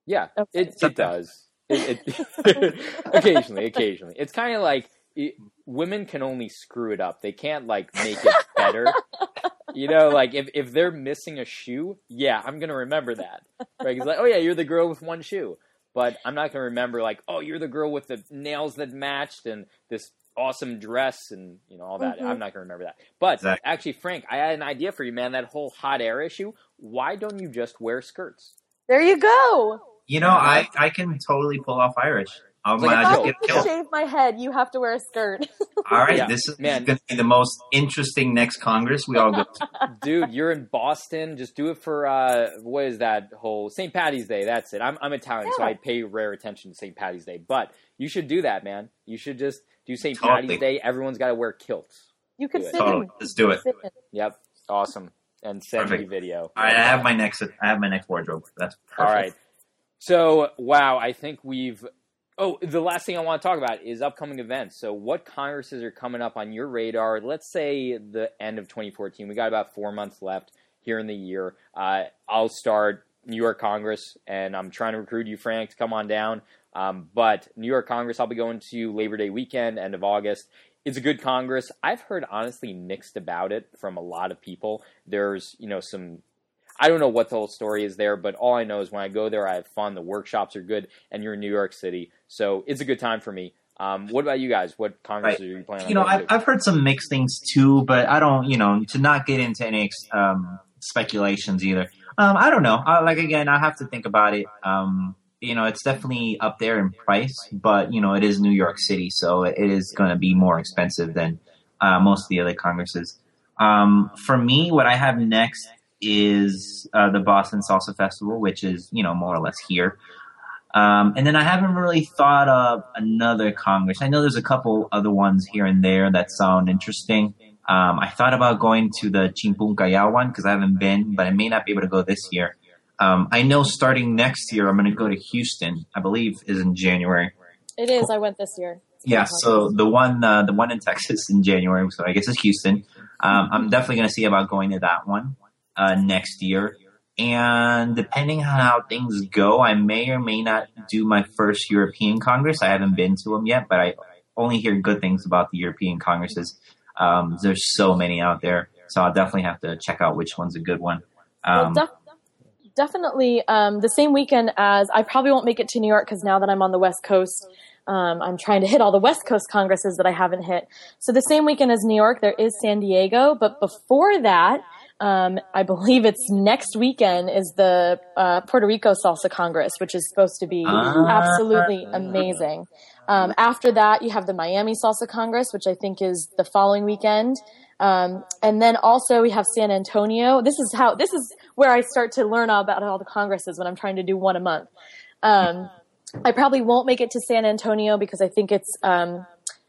Yeah, Okay. it it does. It, it *laughs* *laughs* occasionally, occasionally, it's kind of like it, women can only screw it up. They can't like make it better. you know, like if if they're missing a shoe, yeah, I'm gonna remember that. Right? It's like, oh yeah, you're the girl with one shoe. but I'm not going to remember like, oh, you're the girl with the nails that matched and this awesome dress and you know all that. Mm-hmm. I'm not going to remember that. But exactly. actually, Frank, I had an idea for you, man. That whole hot air issue. Why don't you just wear skirts? There you go. You know, I I can totally pull off Irish. I'll like, if I shave my head, you have to wear a skirt. *laughs* all right, yeah. this is going to be the most interesting next Congress we all go to. *laughs* Dude, you're in Boston. Just do it for uh, what is that whole St. Patty's Day? That's it. I'm I'm Italian, yeah. so I pay rare attention to St. Patty's Day. But you should do that, man. You should just do St. Totally. Patty's Day. Everyone's got to wear kilts. You could sit totally. in. Let's do it. Yep, awesome. And send Perfect. me video. All right, I have my next. I have my next wardrobe. That's perfect. all right. So wow, I think we've Oh, the last thing I want to talk about is upcoming events. So, what congresses are coming up on your radar? Let's say the end of 2014. We got about four months left here in the year. Uh, I'll start New York Congress, and I'm trying to recruit you, Frank, to come on down. Um, but New York Congress, I'll be going to Labor Day weekend, end of August. It's a good Congress. I've heard honestly mixed about it from a lot of people. There's, you know, some I don't know what the whole story is there, but all I know is when I go there, I have fun. The workshops are good, and you're in New York City, so it's a good time for me. Um, what about you guys? What congresses right. are you planning? You know, I've, I've, heard some mixed things too, but I don't. You know, to not get into any um, speculations either. Um, I don't know. I, like again, I have to think about it. Um, you know, it's definitely up there in price, but you know, it is New York City, so it is going to be more expensive than uh, most of the other congresses. Um, for me, what I have next is uh, the Boston Salsa Festival, which is you know more or less here. Um, and then I haven't really thought of another Congress. I know there's a couple other ones here and there that sound interesting. Um, I thought about going to the Chimpun Callao one because I haven't been, but I may not be able to go this year. Um, I know starting next year I'm going to go to Houston. I believe is in January. It is. I went this year. Yeah, so the one uh, the one in *laughs* Texas in January, so I guess it's Houston. Um, I'm definitely going to see about going to that one uh, next year. And depending on how things go, I may or may not do my first European Congress. I haven't been to them yet, but I only hear good things about the European Congresses. Um, there's so many out there, so I'll definitely have to check out which one's a good one. Um, well, def- definitely um, the same weekend as I probably won't make it to New York because now that I'm on the West Coast, um, I'm trying to hit all the West Coast congresses that I haven't hit. So the same weekend as New York, there is San Diego, but before that, um, I believe it's next weekend is the uh, Puerto Rico Salsa Congress, which is supposed to be uh, absolutely amazing. Um, after that, you have the Miami Salsa Congress, which I think is the following weekend. Um, and then also we have San Antonio. This is how this is where I start to learn all about all the congresses when I'm trying to do one a month. Um, I probably won't make it to San Antonio because I think it's um,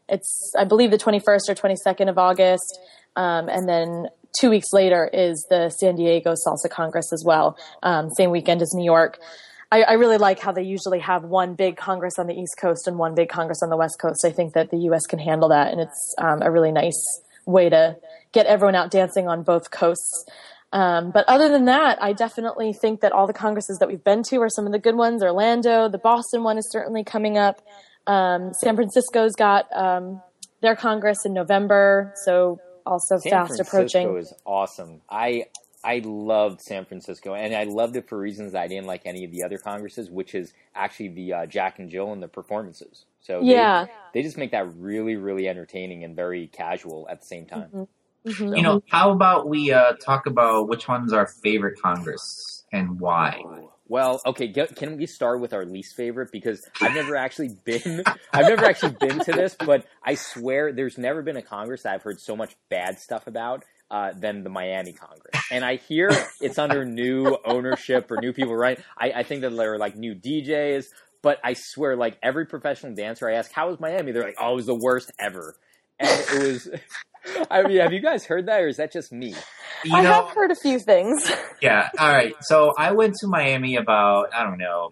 it's I believe the 21st or 22nd of August. Um, and then two weeks later is the San Diego Salsa Congress as well. Um, same weekend as New York. I, I, really like how they usually have one big Congress on the East Coast and one big Congress on the West Coast. I think that the U.S. can handle that, and it's um, a really nice way to get everyone out dancing on both coasts. Um, but other than that, I definitely think that all the congresses that we've been to are some of the good ones. Orlando, the Boston one is certainly coming up. Um, San Francisco's got um, their congress in November, so also San fast Francisco approaching. is awesome. I I loved San Francisco, and I loved it for reasons I didn't like any of the other congresses, which is actually the uh, Jack and Jill and the performances. So yeah, they, they, just make that really, really entertaining and very casual at the same time. Mm-hmm. Mm-hmm. You know, how about we uh, talk about which one's our favorite Congress and why? Well, okay, get, can we start with our least favorite because I've never actually been *laughs* I've never actually been to this, but I swear there's never been a Congress that I've heard so much bad stuff about uh, than the Miami Congress. And I hear it's under new ownership or new people, right? I, I think that there are like new DJs, but I swear, like every professional dancer I ask, "How was Miami?" They're like, "Oh, it was the worst ever," and it was. I mean, have you guys heard that, or is that just me? You I know, have heard a few things. *laughs* yeah. All right. So I went to Miami about I don't know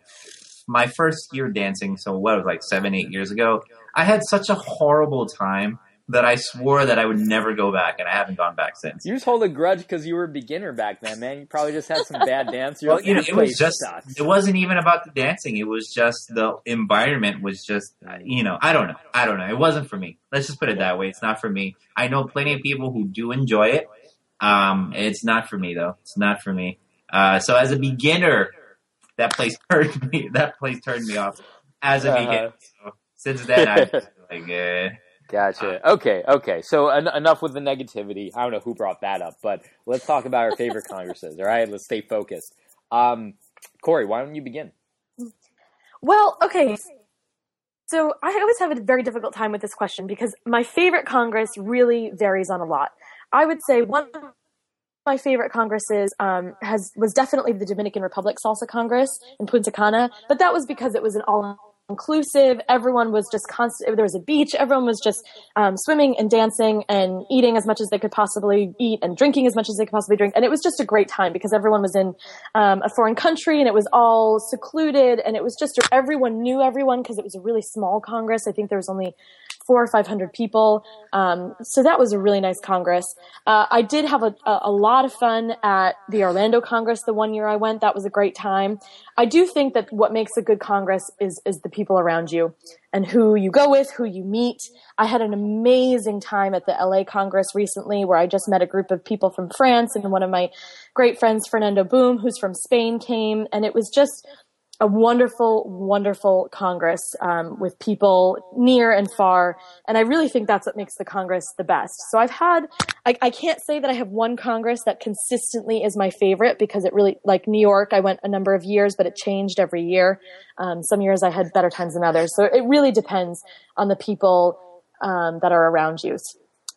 my first year dancing. So what was like seven, eight years ago. I had such a horrible time that I swore that I would never go back, and I haven't gone back since. You just hold a grudge because you were a beginner back then, man. You probably just had some bad *laughs* dance. well, you know, it was just sucks. it wasn't even about the dancing. It was just the environment was just you know I don't know I don't know. It wasn't for me. Let's just put it that way. It's not for me. I know plenty of people who do enjoy it. Um, it's not for me though. It's not for me. Uh, so as a beginner, that place *laughs* turned me that place turned me off as a. Uh-huh. So since then, I like. Eh. Gotcha. Okay, okay. So en- enough with the negativity. I don't know who brought that up, but let's talk about our favorite *laughs* congresses. All right, let's stay focused. Um, Corey, why don't you begin? Well, okay. So I always have a very difficult time with this question because my favorite Congress really varies on a lot. I would say one of my favorite congresses um, has was definitely the Dominican Republic Salsa Congress in Punta Cana, but that was because it was an all inclusive. Everyone was just constant. There was a beach. Everyone was just um, swimming and dancing and eating as much as they could possibly eat and drinking as much as they could possibly drink. And it was just a great time because everyone was in um, a foreign country and it was all secluded and it was just everyone knew everyone because it was a really small Congress. I think there was only four or five hundred people. Um, so that was a really nice Congress. Uh, I did have a, a, a, lot of fun at the Orlando Congress the one year I went. That was a great time. I do think that what makes a good Congress is is the people around you and who you go with, who you meet. I had an amazing time at the LA Congress recently where I just met a group of people from France and one of my great friends, Fernando Boom, who's from Spain, came and it was just a wonderful, wonderful Congress um, with people near and far, and I really think that's what makes the Congress the best. So I've had, I, I, can't say that I have one Congress that consistently is my favorite because it really, like New York, I went a number of years, but it changed every year. Um, some years I had better times than others, so it really depends on the people um, that are around you.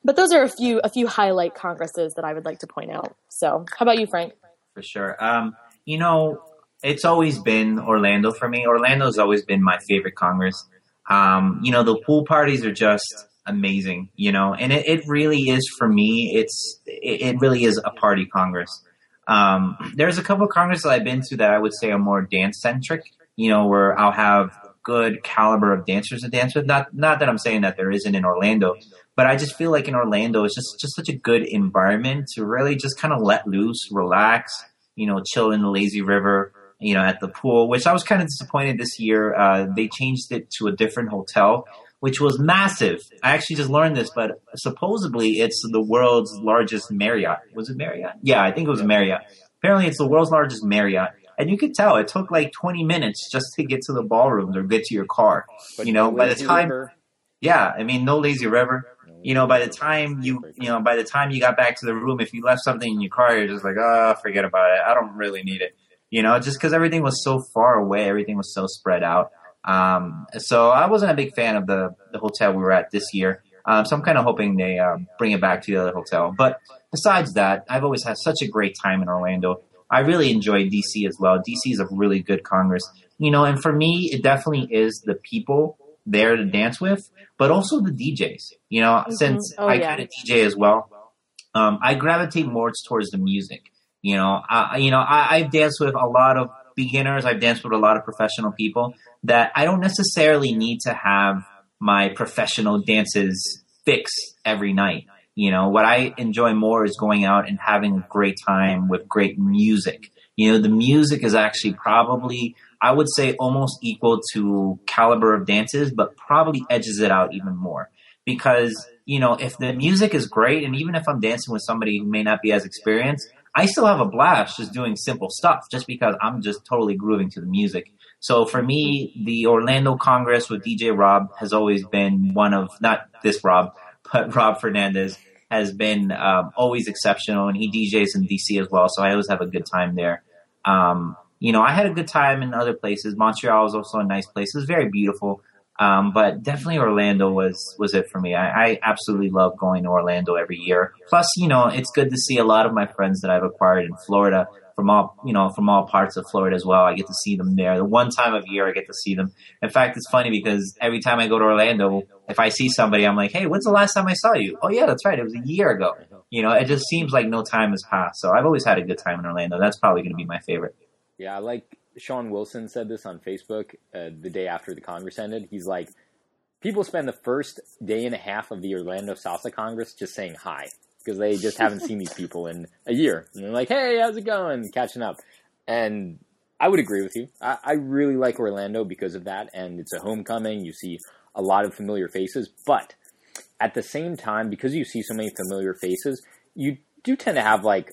But those are a few a few highlight congresses that I would like to point out. So, how about you, Frank? For sure. Um, you know, it's always been Orlando for me. Orlando's always been my favorite Congress. Um, you know, the pool parties are just amazing, you know, and it, it really is for me. It's, it, it really is a party Congress. Um, there's a couple of Congresses I've been to that I would say are more dance centric, you know, where I'll have good caliber of dancers to dance with. Not, not that I'm saying that there isn't in Orlando, but I just feel like in Orlando it's just, just such a good environment to really just kind of let loose, relax, you know, chill in the lazy river you know, at the pool, which I was kind of disappointed this year. Uh, they changed it to a different hotel, which was massive. I actually just learned this, but supposedly it's the world's largest Marriott. Was it Marriott? Yeah, I think it was Marriott. Apparently, it's the world's largest Marriott. And you could tell it took like 20 minutes just to get to the ballrooms or get to your car. But you know, by the time, river. yeah, I mean, no lazy river. You know, by the time you, you know, by the time you got back to the room, if you left something in your car, you're just like, oh, forget about it. I don't really need it you know, just because everything was so far away, everything was so spread out. Um, so I wasn't a big fan of the, the hotel we were at this year. Um, so I'm kind of hoping they um, bring it back to the other hotel. But besides that, I've always had such a great time in Orlando. I really enjoyed DC as well. DC is a really good Congress, you know, and for me, it definitely is the people there to dance with, but also the DJs. You know, mm-hmm. since oh, I yeah. kind of DJ as well, um, I gravitate more towards the music. You know, I, you know, I, I've danced with a lot of beginners. I've danced with a lot of professional people that I don't necessarily need to have my professional dances fixed every night. You know, what I enjoy more is going out and having a great time with great music. You know, the music is actually probably, I would say almost equal to caliber of dances, but probably edges it out even more. Because, you know, if the music is great, and even if I'm dancing with somebody who may not be as experienced, I still have a blast just doing simple stuff just because I'm just totally grooving to the music. So for me, the Orlando Congress with DJ Rob has always been one of, not this Rob, *laughs* but Rob Fernandez has been um, always exceptional and he DJs in DC as well. So I always have a good time there. Um, you know, I had a good time in other places. Montreal was also a nice place. It was very beautiful. Um, but definitely Orlando was was it for me. I, I, absolutely love going to Orlando every year. Plus, you know, it's good to see a lot of my friends that I've acquired in Florida from all you know from all parts of Florida as well. I get to see them there. The one time of year I get to see them. In fact, it's funny because every time I go to Orlando, if I see somebody, I'm like, "Hey, when's the last time I saw you?" Oh yeah, that's right, it was a year ago. You know, it just seems like no time has passed. So I've always had a good time in Orlando. That's probably going to be my favorite. Yeah, I like Sean Wilson said this on Facebook uh, the day after the Congress ended. He's like, people spend the first day and a half of the Orlando Salsa Congress just saying hi because they just haven't seen these people in a year. And they're like, hey, how's it going? Catching up. And I would agree with you. I, I really like Orlando because of that. And it's a homecoming. You see a lot of familiar faces. But at the same time, because you see so many familiar faces, you do tend to have like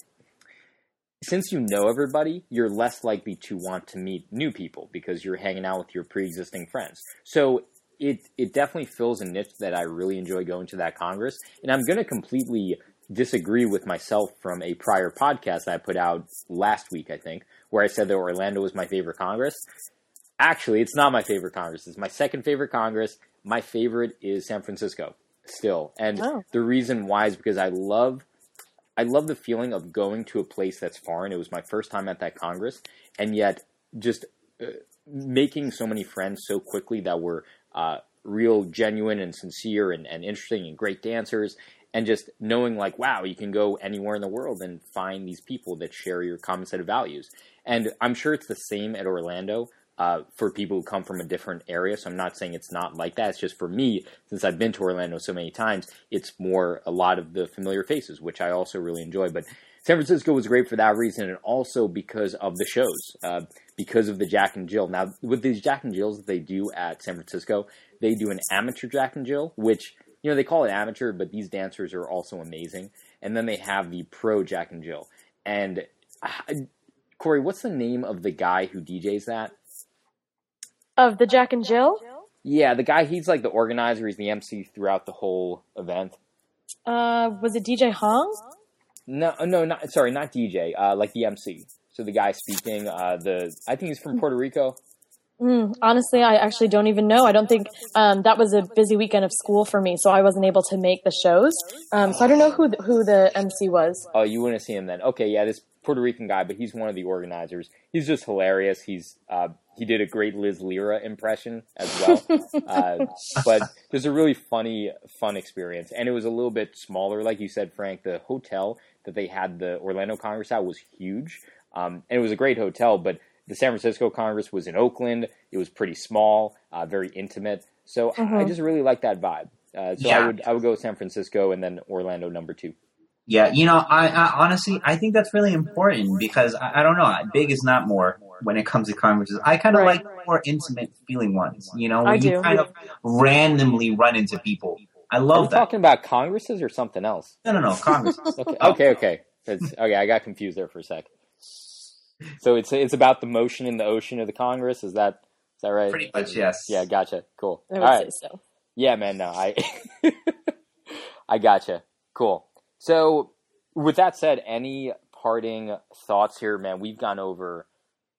since you know everybody, you're less likely to want to meet new people because you're hanging out with your pre-existing friends. So it it definitely fills a niche that I really enjoy going to that Congress. And I'm going to completely disagree with myself from a prior podcast that I put out last week, I think, where I said that Orlando was my favorite Congress. Actually, it's not my favorite Congress. It's my second favorite Congress. My favorite is San Francisco still. And oh. the reason why is because I love I love the feeling of going to a place that's foreign. It was my first time at that Congress, and yet just uh, making so many friends so quickly that were uh, real, genuine, and sincere, and, and interesting, and great dancers, and just knowing like, wow, you can go anywhere in the world and find these people that share your common set of values. And I'm sure it's the same at Orlando uh, for people who come from a different area. So I'm not saying it's not like that. It's just for me, since I've been to Orlando so many times, it's more a lot of the familiar faces, which I also really enjoy. But San Francisco was great for that reason, and also because of the shows, uh, because of the Jack and Jill. Now, with these Jack and Jills that they do at San Francisco, they do an amateur Jack and Jill, which you know they call it amateur, but these dancers are also amazing. And then they have the pro Jack and Jill. And uh, Corey, what's the name of the guy who DJs that? Of the Jack and Jill? Yeah, the guy, he's like the organizer, he's the MC throughout the whole event. Uh, was it DJ Hong? No, no, not sorry, not DJ. Uh, like the MC. So the guy speaking, uh, the I think he's from Puerto Rico. Mm, honestly, I actually don't even know. I don't think um, that was a busy weekend of school for me, so I wasn't able to make the shows. Um, so I don't know who the, who the MC was. Oh, you wouldn't see him then. Okay, yeah, this Puerto Rican guy, but he's one of the organizers. He's just hilarious. He's uh, he did a great Liz Lira impression as well. *laughs* uh, but it was a really funny, fun experience, and it was a little bit smaller, like you said, Frank. The hotel that they had the Orlando Congress at was huge, um, and it was a great hotel. But the San Francisco Congress was in Oakland. It was pretty small, uh, very intimate. So mm-hmm. I just really like that vibe. Uh, so yeah. I would I would go San Francisco and then Orlando number two. Yeah, you know, I, I, honestly I think that's really important because I, I, don't know, big is not more when it comes to conferences. I kind of right. like more intimate feeling ones. You know, when I you kind of randomly run into people. I love that. Talking about congresses or something else? No, no, no, *laughs* Congress. okay, okay, okay. It's, okay, oh, I got confused there for a sec. So it's it's about the motion in the ocean of the Congress. Is that is that right? Pretty much, yes. Yeah, gotcha. Cool. I would All right. so. Yeah, man. No, I *laughs* I gotcha. Cool. So, with that said, any parting thoughts here, man? We've gone over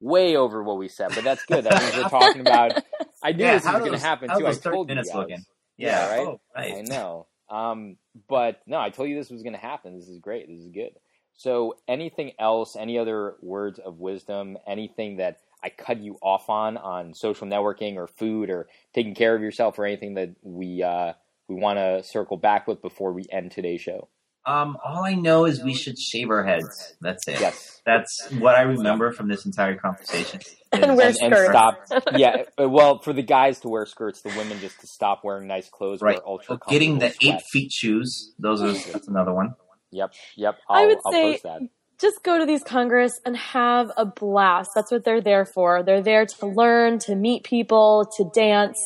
way over what we said, but that's good. That means we're *laughs* talking about. I knew yeah, this was going to happen too. I told you guys. Looking? Yeah, yeah right? Oh, right. I know. Um, but no, I told you this was going to happen. This is great. This is good. So, anything else? Any other words of wisdom? Anything that I cut you off on on social networking or food or taking care of yourself or anything that we uh, we want to circle back with before we end today's show? Um, all I know is we should shave our heads. That's it. Yes. That's what I remember from this entire conversation. *laughs* and wear skirts. And stop. *laughs* yeah. Uh, well, for the guys to wear skirts, the women just to stop wearing nice clothes. Right. ultra getting the eight feet shoes. Those are that's another one. Yep. Yep. I'll, i would I'll say just go to these congress and have a blast. That's what they're there for. They're there to learn, to meet people, to dance.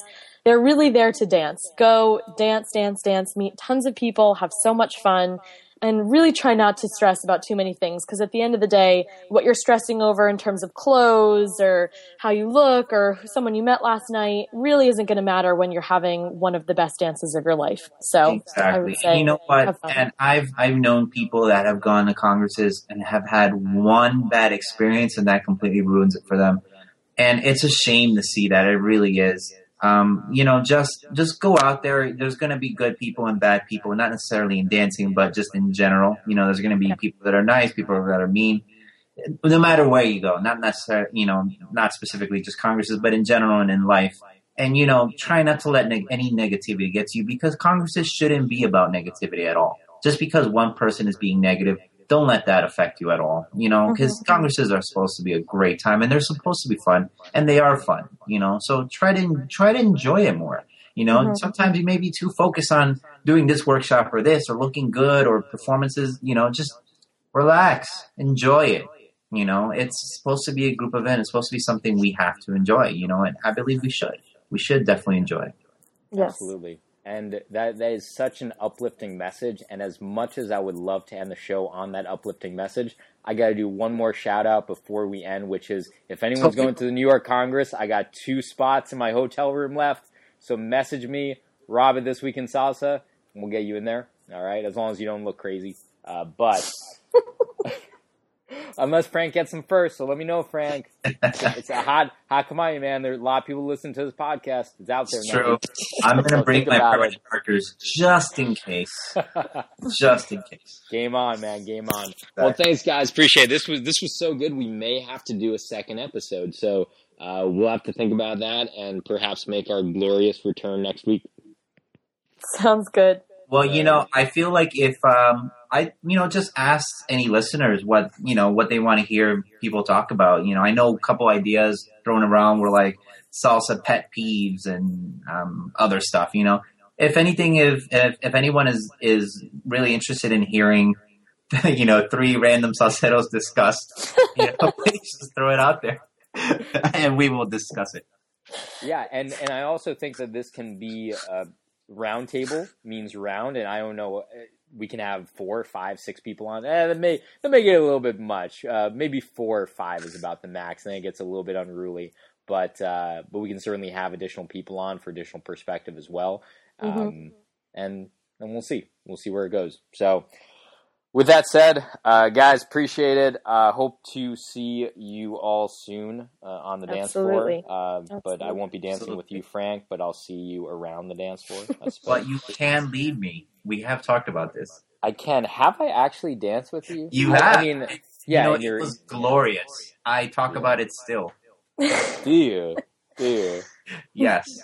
They're really there to dance. Go dance, dance, dance, meet tons of people, have so much fun, and really try not to stress about too many things because at the end of the day, what you're stressing over in terms of clothes or how you look or someone you met last night really isn't going to matter when you're having one of the best dances of your life. So exactly. You know what? And I've I've known people that have gone to congresses and have had one bad experience and that completely ruins it for them. And it's a shame to see that. It really is um, you know, just just go out there. There's going to be good people and bad people, not necessarily in dancing, but just in general. You know, there's going to be people that are nice, people that are mean. No matter where you go, not necessarily, you know, not specifically just congresses, but in general and in life. And you know, try not to let neg- any negativity get to you because congresses shouldn't be about negativity at all. Just because one person is being negative don't let that affect you at all, you know, because mm-hmm. congresses are supposed to be a great time and they're supposed to be fun and they are fun, you know, so try to, try to enjoy it more. You know, mm-hmm. sometimes you may be too focused on doing this workshop or this or looking good or performances, you know, just relax, enjoy it. You know, it's supposed to be a group event. It's supposed to be something we have to enjoy, you know, and I believe we should. We should definitely enjoy. Yes. Absolutely. And that that is such an uplifting message. And as much as I would love to end the show on that uplifting message, I got to do one more shout out before we end, which is if anyone's going to the New York Congress, I got two spots in my hotel room left. So message me, Rob at This Week in Salsa, and we'll get you in there. All right, as long as you don't look crazy. Uh, but unless Frank gets them first. So let me know, Frank. *laughs* It's a hot, hot commodity, man. There's a lot of people listen to this podcast. It's out there. It's true. I'm going to bring my permanent markers just in case. *laughs* just in case. Game on, man. Game on. Well, thanks, guys. Appreciate it. This was this was so good. We may have to do a second episode, so uh, we'll have to think about that and perhaps make our glorious return next week. Sounds good. Well, you know, I feel like if um, I, you know, just ask any listeners what you know what they want to hear people talk about. You know, I know a couple ideas thrown around were like salsa pet peeves and um, other stuff. You know, if anything, if, if if anyone is is really interested in hearing, *laughs* you know, three random salseros discuss, you know, *laughs* *laughs* please just throw it out there, and we will discuss it. Yeah, and and I also think that this can be. Uh, round table means round, and I don't know. Uh, we can have four, five, six people on. Eh, that may that may get a little bit much. Uh, maybe four or five is about the max, and then it gets a little bit unruly. But uh, but we can certainly have additional people on for additional perspective as well. Mm-hmm. Um, and and we'll see. We'll see where it goes. So with that said, uh, guys, appreciate it. Uh, hope to see you all soon uh, on the Absolutely. dance floor. Uh, but I won't be dancing Absolutely. with you, Frank. But I'll see you around the dance floor. *laughs* but you can lead me. We have talked about this. I can. Have I actually danced with you? You I, have. I mean, yeah, you know, it was glorious. I talk yeah. about it still. Do you? Do you? *laughs* Yes.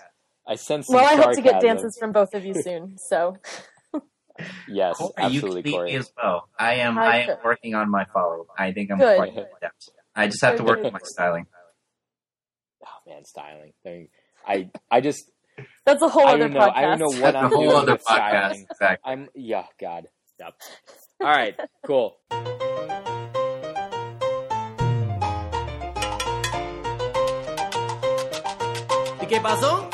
I sense. well, I hope to get dances from both of you soon. So. *laughs* Yes, Corey, absolutely, you Corey. as well. I am. I, I am working on my follow. I think I'm Good. quite adept. I just have to work on my styling. Oh man, styling. I I just. That's a whole I other know, podcast. I don't know what That's I'm a whole doing other with podcast. styling. Exactly. I'm yeah, God. Yep. All right, *laughs* cool. ¿Y qué pasó?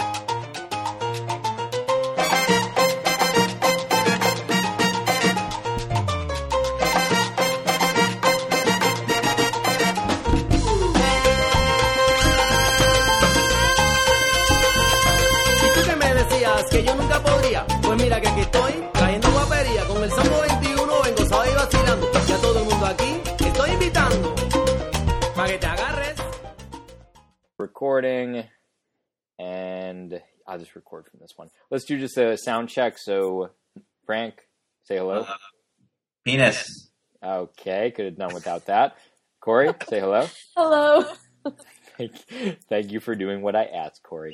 Mira que aquí estoy, trayendo guapería. Con el Sambo 21 vengo suave y vacilando. Y a todo el mundo aquí estoy invitando. Para que te agarres. Recording. And I'll just record from this one. Let's do just a sound check. So, Frank, say hello. Uh, penis. Okay, could have done without that. Corey, say hello. Hello. Thank, *laughs* thank you for doing what I asked, Corey.